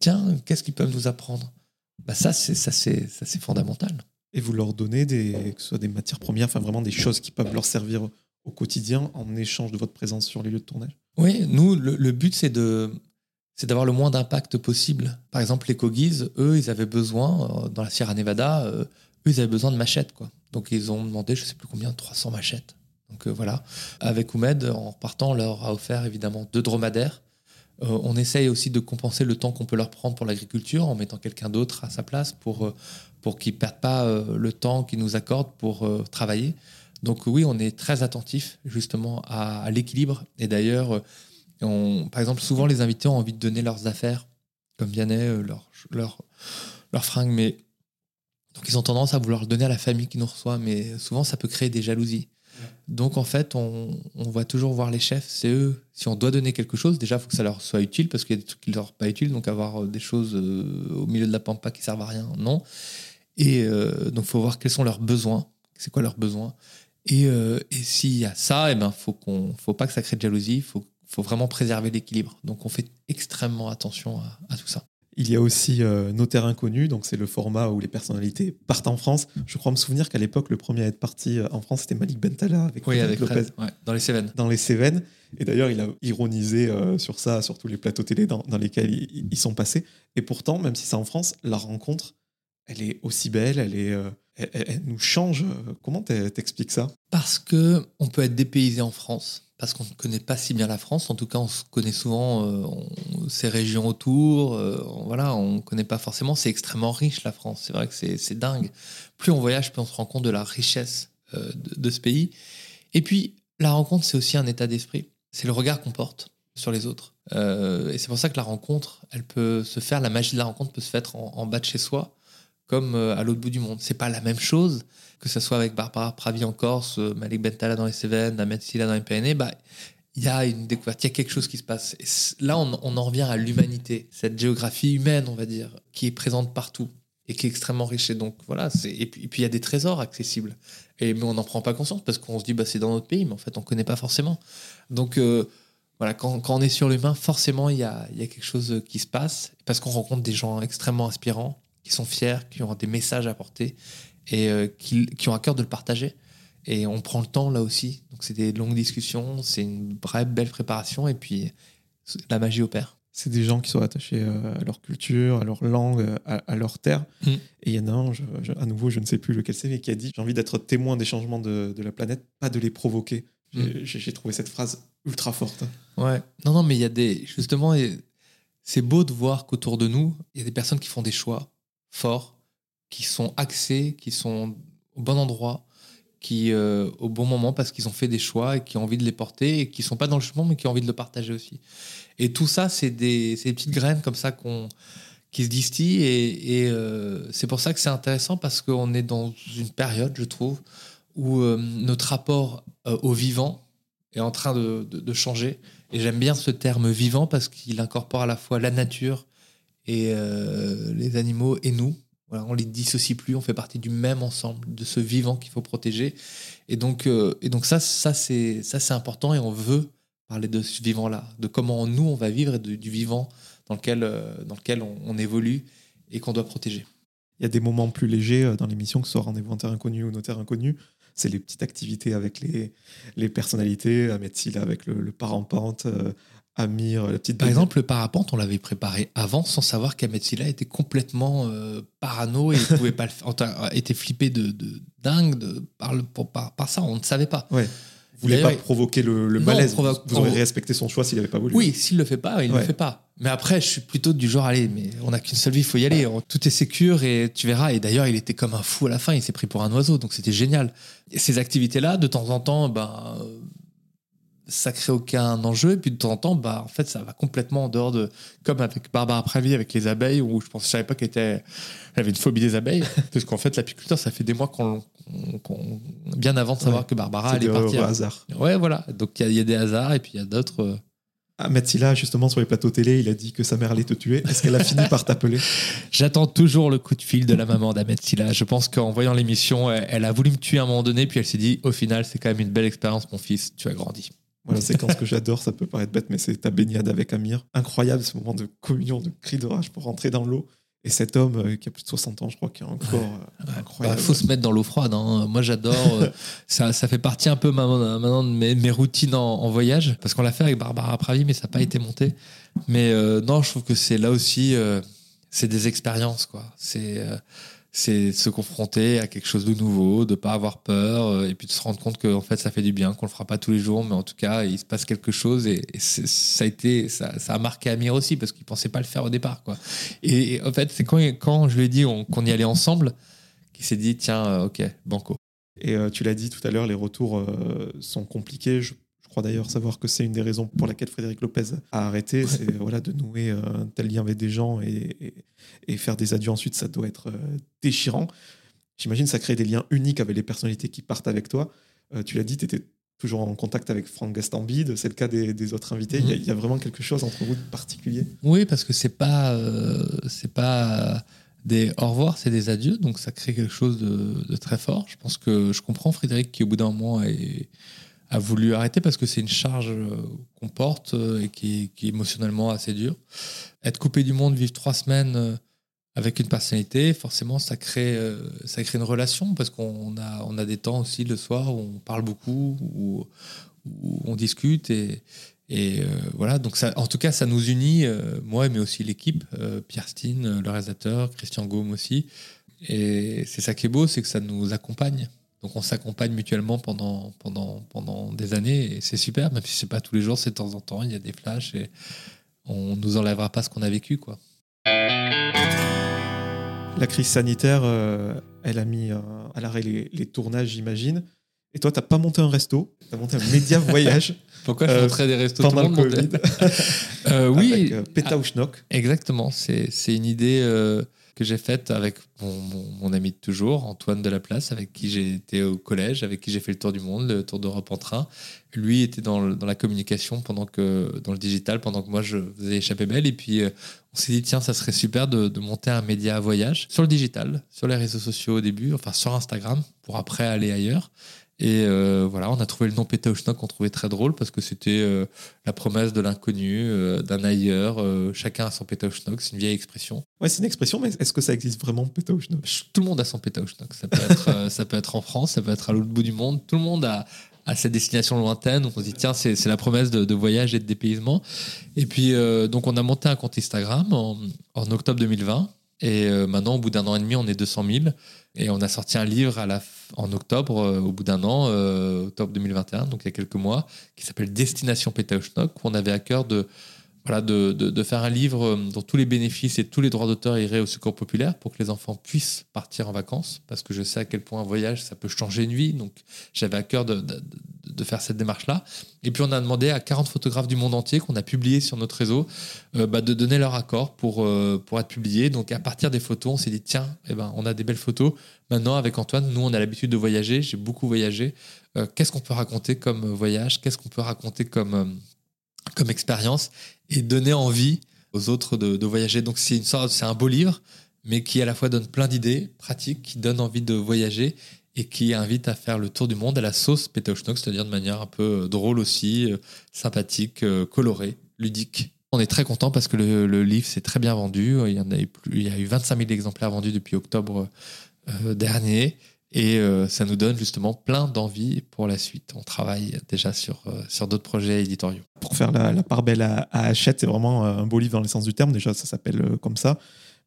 Tiens, qu'est-ce qu'ils peuvent nous apprendre? Bah, ça, c'est fondamental. Et vous leur donnez des, que ce soit des matières premières, enfin vraiment des choses qui peuvent leur servir au quotidien en échange de votre présence sur les lieux de tournage Oui, nous, le, but, c'est de c'est d'avoir le moins d'impact possible. Par exemple, les Cogis, eux, ils avaient besoin, euh, dans la Sierra Nevada, euh, eux, ils avaient besoin de machettes. Quoi. Donc, ils ont demandé, je sais plus combien, 300 machettes. Donc, euh, voilà. Avec Oumed, en repartant, on leur a offert évidemment deux dromadaires. On essaye aussi de compenser le temps qu'on peut leur prendre pour l'agriculture en mettant quelqu'un d'autre à sa place pour, pour qu'ils ne perdent pas euh, le temps qu'ils nous accordent pour euh, travailler. Donc oui, on est très attentif justement à, l'équilibre. Et d'ailleurs, euh, par exemple, souvent les invités ont envie de donner leurs affaires, comme Vianney, leurs leur, leurs fringues, mais donc ils ont tendance à vouloir le donner à la famille qui nous reçoit, mais souvent ça peut créer des jalousies. Donc en fait, on, on va toujours voir les chefs, c'est eux. Si on doit donner quelque chose, déjà, il faut que ça leur soit utile, parce qu'il y a des trucs qui leur sont pas utiles, donc avoir des choses au milieu de la pampa qui servent à rien, non. Et euh, donc il faut voir quels sont leurs besoins, c'est quoi leurs besoins? Et, euh, et s'il y a ça, il ben, faut, qu'on, faut pas que ça crée de jalousie, il faut, faut vraiment préserver l'équilibre. Donc on fait extrêmement attention à, à tout ça. Il y a aussi euh, Nos Terres Inconnues, donc c'est le format où les personnalités partent en France. Je crois me souvenir qu'à l'époque, le premier à être parti euh, en France, c'était Malik Bentala avec, Oui, avec Lopez Fred, ouais, dans les Cévennes. dans les Cévennes. Et d'ailleurs, il a ironisé euh, sur ça, sur tous les plateaux télé dans, dans lesquels ils, ils sont passés. Et pourtant, même si c'est en France, la rencontre, elle est aussi belle, elle, est, euh, elle, nous change. Comment t'e- t'expliques ça? Parce que on peut être dépaysé en France, parce qu'on ne connaît pas si bien la France. En tout cas, on se connaît souvent euh, ces régions autour. euh, voilà, on ne connaît pas forcément. C'est extrêmement riche la France. C'est vrai que c'est dingue. Plus on voyage, plus on se rend compte de la richesse euh, de, ce pays. Et puis, la rencontre, c'est aussi un état d'esprit. C'est le regard qu'on porte sur les autres. Et c'est pour ça que la rencontre, elle peut se faire. La magie de la rencontre peut se faire en, en bas de chez soi, comme euh, à l'autre bout du monde. C'est pas la même chose que ce soit avec Barbara Pravi en Corse, euh, Malik Bentala dans les Cévennes, Ahmed Silla dans les Pyrénées, bah, il y a une découverte, il y a quelque chose qui se passe. Et là, on, en revient à l'humanité, cette géographie humaine, on va dire, qui est présente partout et qui est extrêmement riche. Et donc, voilà, et puis il y a des trésors accessibles. Et, mais on n'en prend pas conscience parce qu'on se dit, bah, c'est dans notre pays, mais en fait, on ne connaît pas forcément. Donc, euh, voilà, quand, quand on est sur l'humain, forcément, il y a, il y a quelque chose qui se passe parce qu'on rencontre des gens extrêmement inspirants, qui sont fiers, qui ont des messages à porter et euh, qui, qui ont à cœur de le partager. Et on prend le temps là aussi. Donc c'est des longues discussions, c'est une vraie belle préparation et puis la magie opère. C'est des gens qui sont attachés euh, à leur culture, à leur langue, à, à leur terre. Mm. Et il y en a un, je- je- à nouveau, je ne sais plus lequel c'est, mais qui a dit J'ai envie d'être témoin des changements de, de la planète, pas de les provoquer. J'ai- J'ai trouvé cette phrase ultra forte. Ouais. Non, non, mais il y a des. Justement, c'est beau de voir qu'autour de nous, il y a des personnes qui font des choix forts, qui sont axés, qui sont au bon endroit, qui euh, au bon moment parce qu'ils ont fait des choix et qui ont envie de les porter et qui sont pas dans le jugement mais qui ont envie de le partager aussi. Et tout ça, c'est des, petites graines comme ça qu'on qui se distillent et, euh, c'est pour ça que c'est intéressant parce qu'on est dans une période, je trouve, où euh, notre rapport au vivant est en train de changer. Et j'aime bien ce terme vivant parce qu'il incorpore à la fois la nature et euh, les animaux et nous. Voilà, on les dissocie plus, on fait partie du même ensemble, de ce vivant qu'il faut protéger. Et donc, euh, et donc ça, ça c'est ça c'est important et on veut parler de ce vivant-là, de comment nous on va vivre et du vivant dans lequel, euh, dans lequel on, évolue et qu'on doit protéger. Il y a des moments plus légers dans l'émission, que ce soit Rendez-vous en Terre Inconnue ou Nos Terres Inconnues. c'est les petites activités avec les, les personnalités, Ahmed Silla avec le, le parapente, euh, Amir, la petite. Par exemple, le parapente, on l'avait préparé avant sans savoir qu'Ahmed Silla était complètement euh, parano et pouvait pas le faire, enfin, était flippé de, de dingue de, par, le, pour- par, par ça. On ne savait pas. Ouais. Vous voulez pas provoquer le, le Non, malaise. provoque- vous aurez respecté son choix s'il n'avait pas voulu. Oui, s'il le fait pas, il Ouais. le fait pas. Mais après, je suis plutôt du genre, allez, mais on n'a qu'une seule vie, il faut y aller. Tout est sécure et tu verras. Et d'ailleurs, il était comme un fou à la fin, il s'est pris pour un oiseau, donc c'était génial. Et ces activités-là, de temps en temps, ben, euh, ça crée aucun enjeu. Et puis de temps en temps, bah, en fait, ça va complètement en dehors de. Comme avec Barbara Pravi, avec les abeilles, où je pense, je savais pas qu'elle était. Elle avait une phobie des abeilles. parce qu'en fait, l'apiculteur, ça fait des mois qu'on. bien avant de savoir Ouais. que Barbara c'est allait des partir. heureux hasards. Ouais, voilà. Donc il y a- il y, a des hasards et puis il y a d'autres. euh, Ahmed Silla, justement, sur les plateaux télé, il a dit que sa mère allait te tuer. Est-ce qu'elle a fini par t'appeler J'attends toujours le coup de fil de la maman d'Ahmed Silla. Je pense qu'en voyant l'émission, elle, elle a voulu me tuer à un moment donné, puis elle s'est dit, au final, c'est quand même une belle expérience, mon fils, tu as grandi. Voilà, séquence que j'adore, ça peut paraître bête, mais c'est ta baignade avec Amir. Incroyable ce moment de communion, de cri de rage pour rentrer dans l'eau. Et cet homme euh, qui a plus de 60 ans, je crois, qui est encore euh, Il incroyable. faut se mettre dans l'eau froide. hein. Moi, j'adore. euh, ça, ça fait partie un peu ma- maintenant de mes, mes routines en, en voyage, parce qu'on l'a fait avec Barbara Pravi, mais ça n'a pas été monté. Mais non, je trouve que c'est là aussi, c'est des expériences, quoi. C'est c'est se confronter à quelque chose de nouveau, de pas avoir peur, euh, et puis de se rendre compte que fait, ça fait du bien, qu'on le fera pas tous les jours, mais en tout cas, il se passe quelque chose, et, ça a été, ça, a marqué Amir aussi, parce qu'il pensait pas le faire au départ, quoi. Et, en fait, c'est quand, quand je lui ai dit on- qu'on y allait ensemble, qu'il s'est dit tiens, euh, ok, banco. Et euh, tu l'as dit tout à l'heure, les retours sont compliqués. Crois d'ailleurs savoir que c'est une des raisons pour laquelle Frédéric Lopez a arrêté. C'est voilà, de nouer euh, un tel lien avec des gens et, et- et faire des adieux ensuite, ça doit être euh, déchirant. J'imagine ça crée des liens uniques avec les personnalités qui partent avec toi. Euh, tu l'as dit, tu étais toujours en contact avec Franck Gastambide, c'est le cas des, des autres invités. Il y a- il y, a vraiment quelque chose entre vous de particulier? Oui, parce que c'est pas, euh, c'est pas des au revoir, c'est des adieux, donc ça crée quelque chose de, de très fort. Je pense que je comprends Frédéric qui, au bout d'un moment, est- a voulu arrêter parce que c'est une charge euh, qu'on porte euh, et qui, est- émotionnellement assez dure. Être coupé du monde, vivre trois semaines euh, avec une personnalité, forcément, ça crée, ça crée une relation parce qu'on a, on a des temps aussi le soir où on parle beaucoup, où, on discute et, voilà, donc ça, en tout cas, ça nous unit, moi, mais aussi l'équipe, Pierre Steen, le réalisateur, Christian Gaume aussi. Et c'est ça qui est beau, c'est que ça nous accompagne. Donc on s'accompagne mutuellement pendant, pendant, pendant des années et c'est super, même si c'est pas tous les jours, c'est de temps en temps, il y a des flashs et on nous enlèvera pas ce qu'on a vécu, quoi. La crise sanitaire, euh, elle a mis euh, à l'arrêt les, les tournages, j'imagine. Et toi, tu n'as pas monté un resto, tu as monté un média voyage Pourquoi je Euh, montrais des restos pendant tout le monde Covid. Euh, Oui, avec euh, Peta ou Schnock. Exactement, c'est c'est une idée euh, que j'ai faite avec mon, mon- ami de toujours, Antoine Delaplace, avec qui j'ai été au collège, avec qui j'ai fait le tour du monde, le tour d'Europe en train. Lui était dans, dans la communication, pendant que, dans le digital, pendant que moi je faisais échapper belle. Et puis euh, on s'est dit, tiens, ça serait super de, de monter un média à voyage sur le digital, sur les réseaux sociaux au début, enfin sur Instagram, pour après aller ailleurs. Et euh, voilà, on a trouvé le nom Péta qu'on trouvait très drôle parce que c'était euh, la promesse de l'inconnu, euh, d'un ailleurs. chacun a son Péta c'est une vieille expression. Ouais, c'est une expression, mais est-ce que ça existe vraiment, Ch- Tout le monde a son Péta. Ça peut être, ça peut être en France, ça peut être à l'autre bout du monde. Tout le monde a, a sa destination lointaine. On se dit, tiens, c'est c'est la promesse de, de voyage et de dépaysement. Et puis, euh, donc on a monté un compte Instagram en, en octobre 2020. Et euh, maintenant, au bout d'un an et demi, on est 200 000. Et on a sorti un livre en octobre, euh, au bout d'un an, euh, octobre 2021, donc il y a quelques mois, qui s'appelle Destination Péta ou Schnock, où on avait à cœur de, voilà, de, de, faire un livre euh, dont tous les bénéfices et tous les droits d'auteur iraient au secours populaire pour que les enfants puissent partir en vacances. Parce que je sais à quel point un voyage, ça peut changer une vie. Donc j'avais à cœur de, de, faire cette démarche-là. Et puis on a demandé à 40 photographes du monde entier qu'on a publiés sur notre réseau euh, bah, de donner leur accord pour, euh, pour être publiés. Donc à partir des photos, on s'est dit, tiens, eh ben, on a des belles photos. Maintenant, avec Antoine, nous, on a l'habitude de voyager. J'ai beaucoup voyagé. Qu'est-ce qu'on peut raconter comme voyage? Qu'est-ce qu'on peut raconter comme, comme expérience et donner envie aux autres de, voyager. Donc c'est une sorte, c'est un beau livre, mais qui à la fois donne plein d'idées pratiques, qui donne envie de voyager et qui invite à faire le tour du monde à la sauce Schnock, c'est-à-dire de manière un peu euh, drôle aussi, euh, sympathique, euh, colorée, ludique. On est très content parce que le, livre s'est très bien vendu. Il y en a eu plus, il y a eu 25 000 exemplaires vendus depuis octobre dernier. Et euh, ça nous donne justement plein d'envie pour la suite. On travaille déjà sur, euh, sur d'autres projets éditoriaux. Pour faire la, part belle à, Hachette, c'est vraiment un beau livre dans l'essence du terme. Déjà, ça s'appelle euh, comme ça.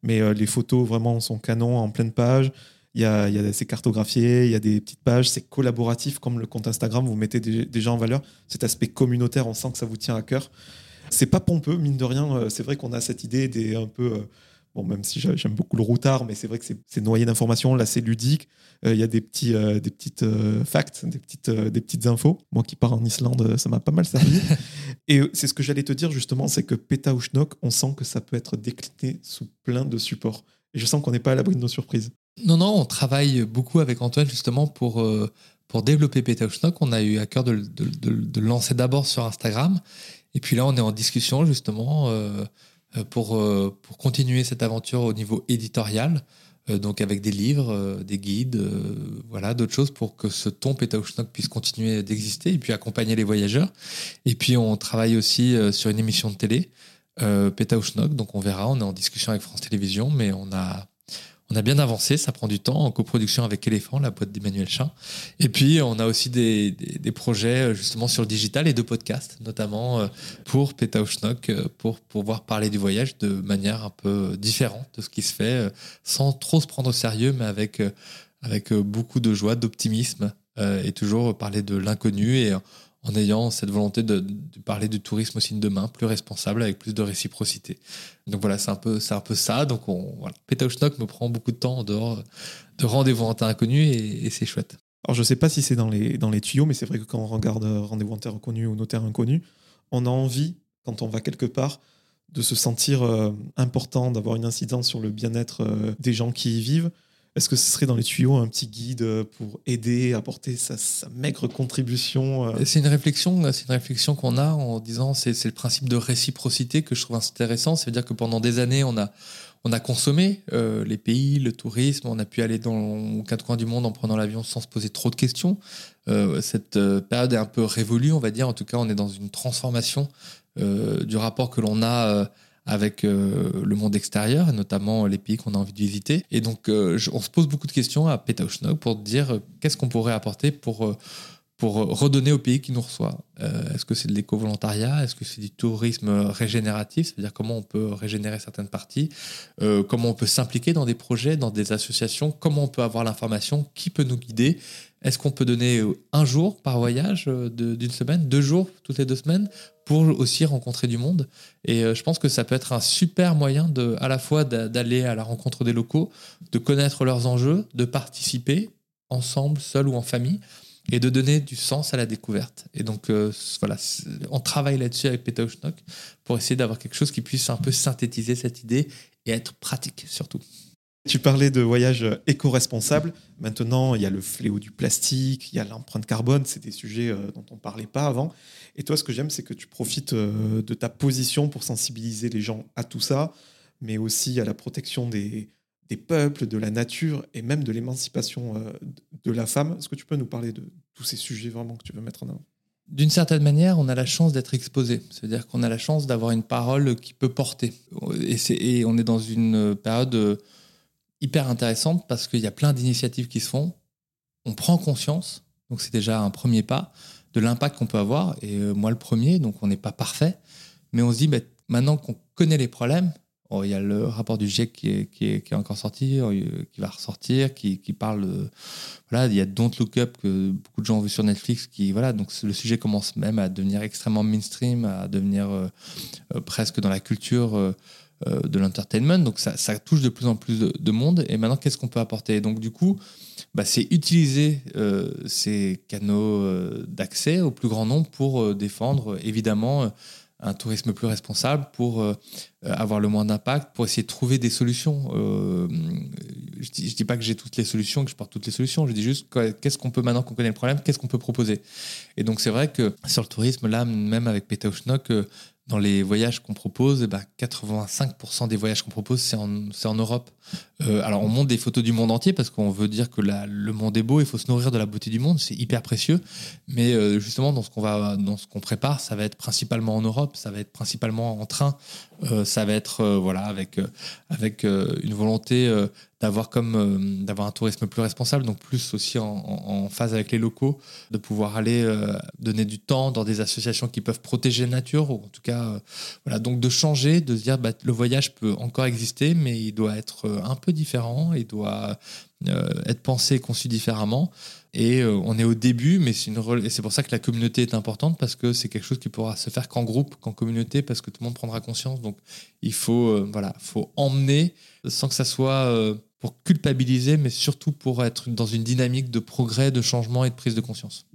Mais les photos vraiment sont canon en pleine page. Il y a, a c'est cartographié, il y a des petites pages, c'est collaboratif comme le compte Instagram. Vous mettez déjà en valeur cet aspect communautaire. On sent que ça vous tient à cœur. C'est pas pompeux, mine de rien. C'est vrai qu'on a cette idée des un peu Bon, même si j'aime beaucoup le routard, mais c'est vrai que c'est noyé d'informations. Là, c'est ludique. Euh, il y a des, petits, euh, des petites euh, facts, des petites, des petites infos. Moi qui pars en Islande, ça m'a pas mal servi. Et c'est ce que j'allais te dire justement, c'est que Peta on sent que ça peut être décliné sous plein de supports. Et je sens qu'on n'est pas à l'abri de nos surprises. Non, non, on travaille beaucoup avec Antoine justement pour, pour développer Peta On a eu à cœur de, de, de le lancer d'abord sur Instagram. Et puis là, on est en discussion justement euh, pour, euh, pour continuer cette aventure au niveau éditorial, euh, donc avec des livres, des guides, voilà, d'autres choses pour que ce ton Pétaouchnok puisse continuer d'exister et puis accompagner les voyageurs. Et puis on travaille aussi sur une émission de télé, euh, donc on verra, on est en discussion avec France Télévisions, mais on a on a bien avancé, ça prend du temps en coproduction avec Elephant, la boîte d'Emmanuel Chin. Et puis, on a aussi des, des, projets euh, justement sur le digital et de podcasts, notamment euh, pour Petauschnock, euh, pour pouvoir parler du voyage de manière un peu différente de ce qui se fait, sans trop se prendre au sérieux, mais avec, avec beaucoup de joie, d'optimisme, et toujours parler de l'inconnu et en ayant cette volonté de, parler du tourisme aussi de demain, plus responsable, avec plus de réciprocité. Donc voilà, c'est un peu, c'est un peu ça. Donc on, voilà. me prend beaucoup de temps en dehors de rendez-vous en terre inconnu et, c'est chouette. Alors je sais pas si c'est dans les, dans les tuyaux, mais c'est vrai que quand on regarde Rendez-vous en terre inconnue ou Notaire inconnu, on a envie, quand on va quelque part, de se sentir euh, important, d'avoir une incidence sur le bien-être euh, des gens qui y vivent. Est-ce que ce serait dans les tuyaux un petit guide pour aider, apporter sa, maigre contribution euh C'est une réflexion, c'est une réflexion qu'on a en disant c'est le principe de réciprocité que je trouve intéressant. C'est-à-dire que pendant des années on a on a consommé euh, les pays, le tourisme, on a pu aller dans quatre coins du monde en prenant l'avion sans se poser trop de questions. Euh, cette période est un peu révolue, on va dire. En tout cas, on est dans une transformation du rapport que l'on a avec euh, le monde extérieur, notamment les pays qu'on a envie de visiter. Et donc, euh, on se pose beaucoup de questions à Petauchnok pour dire euh, qu'est-ce qu'on pourrait apporter pour, pour redonner au pays qui nous reçoit. Est-ce que c'est de l'éco-volontariat? Est-ce que c'est du tourisme régénératif? C'est-à-dire comment on peut régénérer certaines parties? Comment on peut s'impliquer dans des projets, dans des associations? Comment on peut avoir l'information? Qui peut nous guider? Est-ce qu'on peut donner un jour par voyage d'une semaine, deux jours toutes les deux semaines pour aussi rencontrer du monde? Et euh, je pense que ça peut être un super moyen de, à la fois d'aller à la rencontre des locaux, de connaître leurs enjeux, de participer ensemble, seul ou en famille, et de donner du sens à la découverte. Et donc euh, voilà, on travaille là-dessus avec Peter pour essayer d'avoir quelque chose qui puisse un peu synthétiser cette idée et être pratique surtout. Tu parlais de voyage éco-responsable. Maintenant, il y a le fléau du plastique, il y a l'empreinte carbone. C'est des sujets euh, dont on ne parlait pas avant. Et toi, ce que j'aime, c'est que tu profites euh, de ta position pour sensibiliser les gens à tout ça, mais aussi à la protection des, peuples, de la nature et même de l'émancipation euh, de la femme. Est-ce que tu peux nous parler de tous ces sujets vraiment que tu veux mettre en avant? D'une certaine manière, on a la chance d'être exposé. C'est-à-dire qu'on a la chance d'avoir une parole qui peut porter. Et, on est dans une période hyper intéressante parce qu'il y a plein d'initiatives qui se font. On prend conscience, donc c'est déjà un premier pas, de l'impact qu'on peut avoir. Et euh, moi, le premier, donc on n'est pas parfait, mais on se dit, bah, maintenant qu'on connaît les problèmes, oh, il y a le rapport du GIEC qui est, qui est, encore sorti, euh, qui va ressortir, qui, qui parle. voilà, il y a Don't Look Up que beaucoup de gens ont vu sur Netflix. Qui, voilà, donc le sujet commence même à devenir extrêmement mainstream, à devenir euh, presque dans la culture euh, de l'entertainment. Donc ça, touche de plus en plus de, monde. Et maintenant, qu'est-ce qu'on peut apporter? Donc du coup, bah, c'est utiliser euh, ces canaux euh, d'accès au plus grand nombre pour défendre évidemment un tourisme plus responsable, pour avoir le moins d'impact, pour essayer de trouver des solutions. je dis, dis, pas que j'ai toutes les solutions, que je porte toutes les solutions, je dis juste qu'est-ce qu'on peut, maintenant qu'on connaît le problème, qu'est-ce qu'on peut proposer? Et donc c'est vrai que sur le tourisme, là, même avec Peter Schnock, dans les voyages qu'on propose, 85% eh ben, des voyages qu'on propose, c'est en, Europe. Euh, alors, on monte des photos du monde entier parce qu'on veut dire que le monde est beau, il faut se nourrir de la beauté du monde, c'est hyper précieux. Mais euh, justement, dans ce qu'on prépare, ça va être principalement en Europe, ça va être principalement en train, ça va être voilà avec avec une volonté d'avoir comme euh, d'avoir un tourisme plus responsable, donc plus aussi en, phase avec les locaux, de pouvoir aller euh, donner du temps dans des associations qui peuvent protéger la nature, ou en tout cas, euh, voilà, donc de changer, de se dire bah, le voyage peut encore exister, mais il doit être euh, un peu différent, il doit euh, être pensé et conçu différemment. Et euh, on est au début, mais c'est une et c'est pour ça que la communauté est importante parce que c'est quelque chose qui pourra se faire qu'en groupe, qu'en communauté, parce que tout le monde prendra conscience. Donc il faut euh, voilà, faut emmener sans que ça soit euh, pour culpabiliser, mais surtout pour être dans une dynamique de progrès, de changement et de prise de conscience.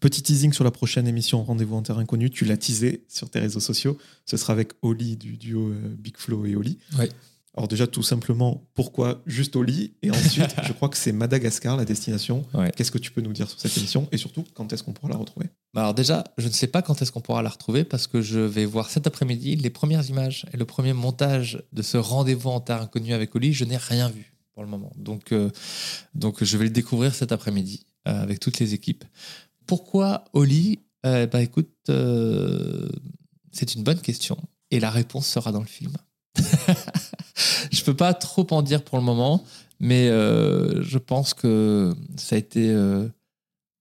Petit teasing sur la prochaine émission Rendez-vous en terre inconnue. Tu l'as teasé sur tes réseaux sociaux. Ce sera avec Oli du duo Big Flo et Oli. Ouais. Alors déjà, tout simplement, pourquoi juste Oli Et ensuite, je crois que c'est Madagascar, la destination. Ouais. Qu'est-ce que tu peux nous dire sur cette émission? Et surtout, quand est-ce qu'on pourra la retrouver? Bah Alors déjà, je ne sais pas quand est-ce qu'on pourra la retrouver parce que je vais voir cet après-midi les premières images et le premier montage de ce rendez-vous en terre inconnue avec Oli. Je n'ai rien vu pour le moment. Donc, euh, donc je vais le découvrir cet après-midi euh, avec toutes les équipes. Pourquoi Oli? Euh, Bah écoute, c'est une bonne question et la réponse sera dans le film. peux pas trop en dire pour le moment, mais euh, je pense que ça a été euh,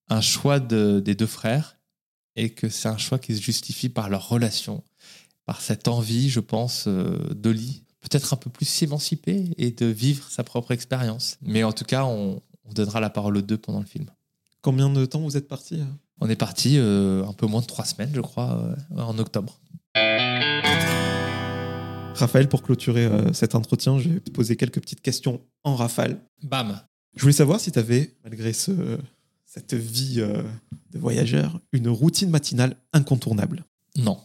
un choix de- des deux frères et que c'est un choix qui se justifie par leur relation, par cette envie, je pense, euh, d'Oli, peut-être un peu plus s'émanciper et de vivre sa propre expérience. Mais en tout cas, on, on donnera la parole aux deux pendant le film. Combien de temps vous êtes parti On est parti euh, un peu moins de trois semaines, je crois, en octobre. Raphaël, pour clôturer euh, cet entretien, je vais te poser quelques petites questions en rafale. Bam Je voulais savoir si tu avais, malgré ce, cette vie euh, de voyageur, une routine matinale incontournable. Non.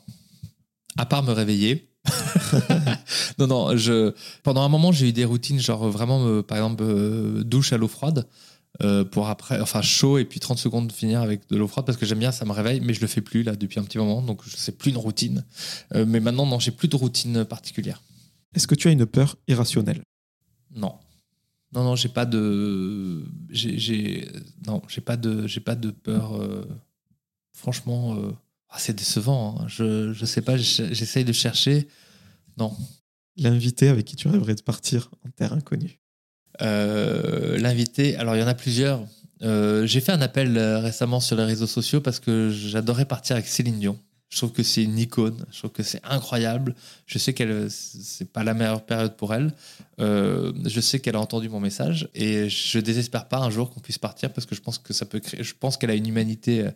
À part me réveiller. non, non, je... pendant un moment, j'ai eu des routines, genre vraiment, euh, par exemple, douche à l'eau froide, euh, pour après, enfin chaud, et puis 30 secondes finir avec de l'eau froide, parce que j'aime bien, ça me réveille, mais je le fais plus là depuis un petit moment, donc je sais plus une routine. Euh, mais maintenant, non, j'ai plus de routine particulière. Est-ce que tu as une peur irrationnelle? Non. Non, non, j'ai pas de. J'ai, Non, j'ai pas de, j'ai pas de peur. euh, Franchement, ah, c'est décevant. hein. Je, je sais pas, j'essa- j'essaye de chercher. Non. L'invité avec qui tu rêverais de partir en terre inconnue? L'invité, alors il y en a plusieurs. Euh, j'ai fait un appel euh, récemment sur les réseaux sociaux parce que j'adorais partir avec Céline Dion. Je trouve que c'est une icône. Je trouve que c'est incroyable. Je sais qu'elle, c'est pas la meilleure période pour elle. Euh, je sais qu'elle a entendu mon message et je désespère pas un jour qu'on puisse partir parce que je pense que ça peut. Je pense qu'elle a une humanité euh,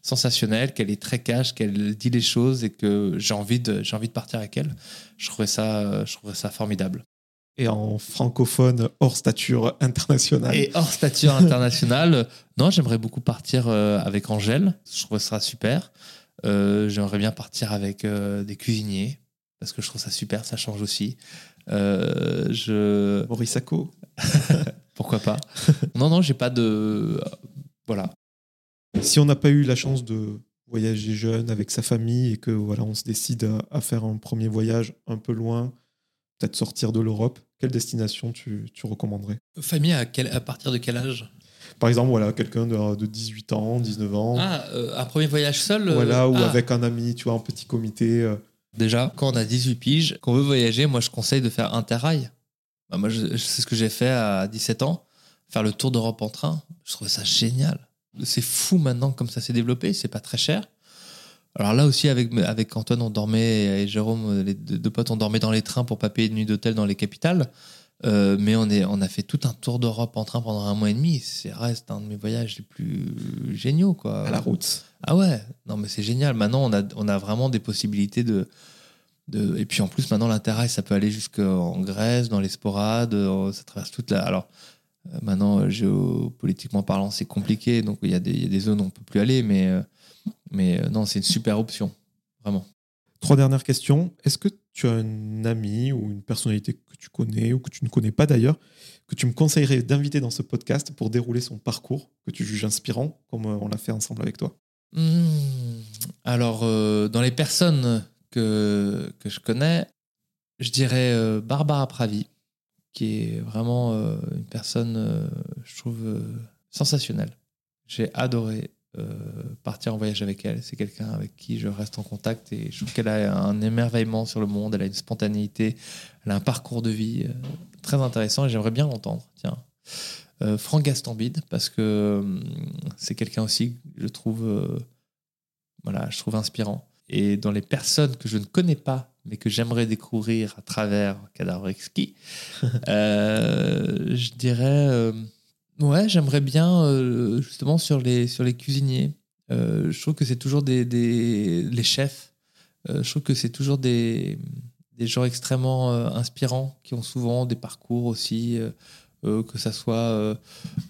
sensationnelle, qu'elle est très cash, qu'elle dit les choses et que j'ai envie de, j'ai envie de partir avec elle. Je trouverais ça, euh, je trouverais ça formidable. Et en francophone hors stature internationale. Et hors stature internationale, non, j'aimerais beaucoup partir euh, avec Angèle. Je trouve ça super. Euh, j'aimerais bien partir avec euh, des cuisiniers parce que je trouve ça super, ça change aussi. Euh, je... Maurice Sacco. Pourquoi pas Non, non, j'ai pas de. Voilà. Si on n'a pas eu la chance de voyager jeune avec sa famille et que voilà, on se décide à, à faire un premier voyage un peu loin, peut-être sortir de l'Europe, quelle destination tu, tu recommanderais? Famille à, quel- à partir de quel âge? Par exemple, voilà, quelqu'un de, de 18 ans, 19 ans, Ah, euh, un premier voyage seul euh, voilà, ou ah. avec un ami, tu vois, en petit comité. euh. Déjà, quand on a 18 piges, qu'on veut voyager, moi je conseille de faire Interrail. Bah, moi, je- c'est ce que j'ai fait à 17 ans, faire le tour d'Europe en train. Je trouvais ça génial. C'est fou maintenant comme ça s'est développé, c'est pas très cher. Alors là aussi, avec, avec Antoine, on dormait, et Jérôme, les deux, potes, on dormait dans les trains pour pas payer de nuit d'hôtel dans les capitales. Euh, mais on, est, on a fait tout un tour d'Europe en train pendant un mois et demi. C'est reste un de mes voyages les plus géniaux. Quoi. à la route. Ah ouais, non mais c'est génial. Maintenant, on a, on a vraiment des possibilités de, de... Et puis en plus, maintenant, l'intérêt, ça peut aller jusqu'en Grèce, dans les sporades, euh, ça traverse toute la... Alors, euh, maintenant, géopolitiquement parlant, c'est compliqué, donc il y, a des- il y a des zones où on peut plus aller, mais, mais euh, non, c'est une super option, vraiment. Trois dernières questions. Est-ce que tu as un ami ou une personnalité que tu connais ou que tu ne connais pas d'ailleurs, que tu me conseillerais d'inviter dans ce podcast pour dérouler son parcours que tu juges inspirant, comme euh, on l'a fait ensemble avec toi? Hmm, Alors, euh, dans les personnes que, que je connais, je dirais euh, Barbara Pravi, qui est vraiment euh, une personne, je trouve, sensationnelle. J'ai adoré partir en voyage avec elle. C'est quelqu'un avec qui je reste en contact et je trouve qu'elle a un émerveillement sur le monde, elle a une spontanéité, elle a un parcours de vie euh, très intéressant et j'aimerais bien l'entendre. Tiens. Euh, Franck Gastambide, parce que hum, c'est quelqu'un aussi que je trouve, euh, voilà, je trouve inspirant. Et dans les personnes que je ne connais pas, mais que j'aimerais découvrir à travers Cadavre euh, je dirais, euh, ouais, j'aimerais bien euh, justement sur les, sur les cuisiniers. Euh, je trouve que c'est toujours des, des les chefs. Euh, je trouve que c'est toujours des, des gens extrêmement inspirants qui ont souvent des parcours aussi, que ça soit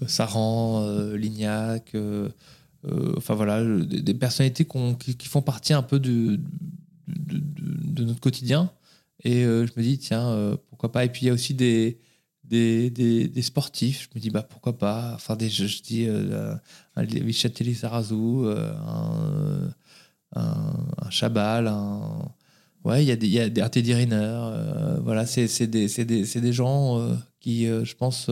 Saran, Lignac, enfin voilà, des, personnalités qui, qui font partie un peu de, de, notre quotidien. Et je me dis, tiens, pourquoi pas. Et puis il y a aussi des, des, des, des sportifs. Je me dis, bah pourquoi pas. Enfin, des, je, je dis, euh, un Vichatelli Sarazou, euh, un, un, un Chabal, un. Ouais, il y a des, y a des Riner. euh, voilà, c'est des, des, gens euh, qui, je pense,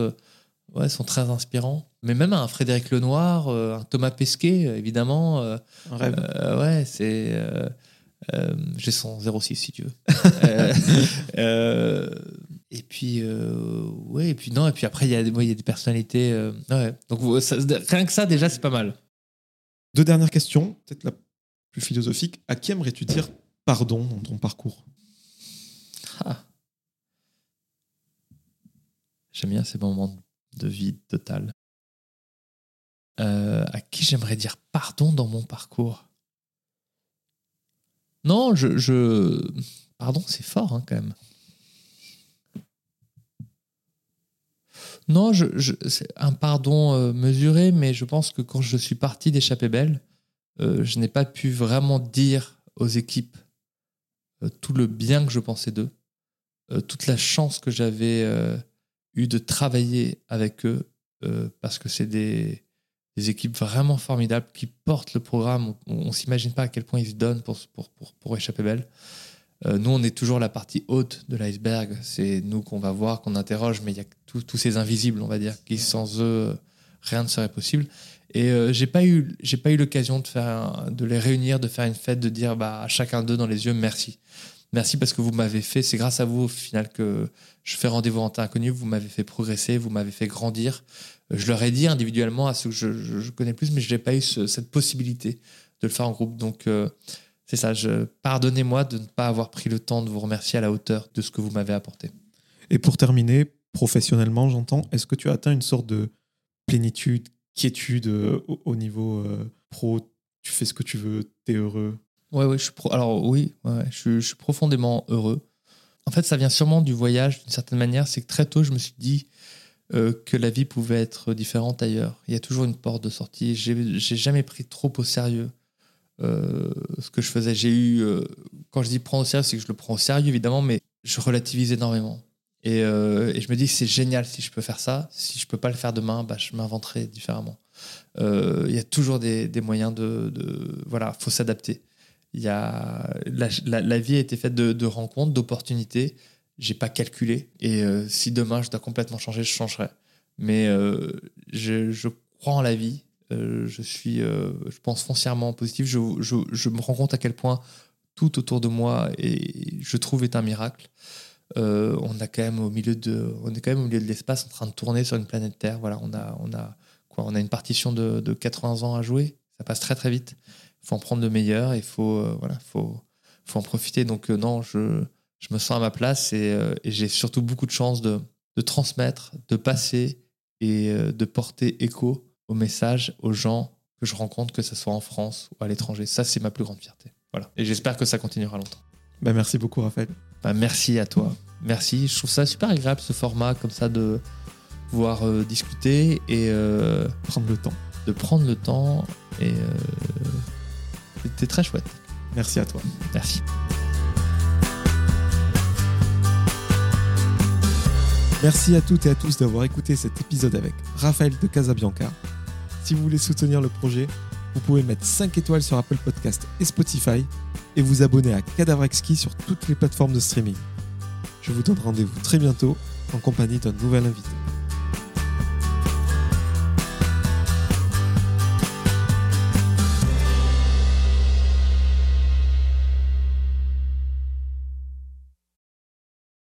ouais, sont très inspirants. Mais même un Frédéric Lenoir, un Thomas Pesquet, évidemment. Un rêve. ouais, c'est. J'ai son 06 si tu veux. Et puis, euh, ouais, et puis non, et puis après, il y, a ouais, y a des personnalités. euh, ouais. Donc, ça- rien que ça, déjà, c'est pas mal. Deux dernières questions, peut-être la plus philosophique. À qui aimerais-tu dire pardon dans ton parcours? Ah. J'aime bien ces moments de vide total. Euh, à qui j'aimerais dire pardon dans mon parcours? Non, je. je... Pardon, c'est fort hein, quand même. Non, c'est un pardon euh, mesuré, mais je pense que quand je suis parti d'échapper belle, euh, je n'ai pas pu vraiment dire aux équipes euh, tout le bien que je pensais d'eux, toute la chance que j'avais eu de travailler avec eux, parce que c'est des, équipes vraiment formidables qui portent le programme. On, on s'imagine pas à quel point ils se donnent pour, pour, pour, pour échapper belle. Euh, nous, on est toujours la partie haute de l'iceberg. C'est nous qu'on va voir, qu'on interroge, mais il y a tous ces invisibles, on va dire, qui sans eux, rien ne serait possible. Et euh, j'ai pas eu, j'ai pas eu l'occasion de faire, un- de les réunir, de faire une fête, de dire bah, à chacun d'eux dans les yeux merci. Merci parce que vous m'avez fait, c'est grâce à vous au final que je fais rendez-vous en temps inconnu, vous m'avez fait progresser, vous m'avez fait grandir. Euh, Je leur ai dit individuellement à ceux que je, je- je connais plus, mais je n'ai pas eu ce- cette possibilité de le faire en groupe. Donc euh, c'est ça, je, pardonnez-moi de ne pas avoir pris le temps de vous remercier à la hauteur de ce que vous m'avez apporté. Et pour terminer, professionnellement, j'entends, est-ce que tu as atteint une sorte de plénitude, quiétude euh, au, au niveau euh, pro? Tu fais ce que tu veux, tu es heureux? Ouais, ouais, je suis pro- alors oui, ouais, je, suis, je suis profondément heureux. En fait, ça vient sûrement du voyage d'une certaine manière. C'est que très tôt, je me suis dit euh, que la vie pouvait être différente ailleurs. Il y a toujours une porte de sortie. J'ai j'ai jamais pris trop au sérieux ce que je faisais. J'ai eu, euh, quand je dis prendre au sérieux, c'est que je le prends au sérieux évidemment, mais je relativise énormément. Et, euh, et je me dis c'est génial si je peux faire ça. Si je peux pas le faire demain, bah, je m'inventerai différemment. Euh, Il y a toujours des, moyens de, de voilà, faut s'adapter. Il y a la, vie a été faite de, rencontres, d'opportunités. J'ai pas calculé. Et euh, si demain je dois complètement changer, je changerai. Mais euh, je crois en la vie. Euh, je suis, euh, je pense foncièrement positif. Je, me rends compte à quel point tout autour de moi et je trouve est un miracle. Euh, on est quand même au milieu de l'espace en train de tourner sur une planète Terre. Voilà, on a, on a On a une partition de, de 80 ans à jouer. Ça passe très très vite. Il faut en prendre le meilleur. Il faut, voilà, faut, faut en profiter. Donc non, je, me sens à ma place et, et j'ai surtout beaucoup de chance de, transmettre, de passer et de porter écho aux messages, aux gens que je rencontre, que ce soit en France ou à l'étranger. Ça, c'est ma plus grande fierté. Voilà. Et j'espère que ça continuera longtemps. Bah, Merci beaucoup, Raphaël. Bah, merci à toi. Merci. Je trouve ça super agréable ce format comme ça de pouvoir euh, discuter et euh, Prendre le temps. de prendre le temps. Et euh, c'était très chouette. Merci à toi. Merci. Merci à toutes et à tous d'avoir écouté cet épisode avec Raphaël de Casabianca. Si vous voulez soutenir le projet, vous pouvez mettre 5 étoiles sur Apple Podcast et Spotify et vous abonner à Cadavre Exquis sur toutes les plateformes de streaming. Je vous donne rendez-vous très bientôt en compagnie d'un nouvel invité.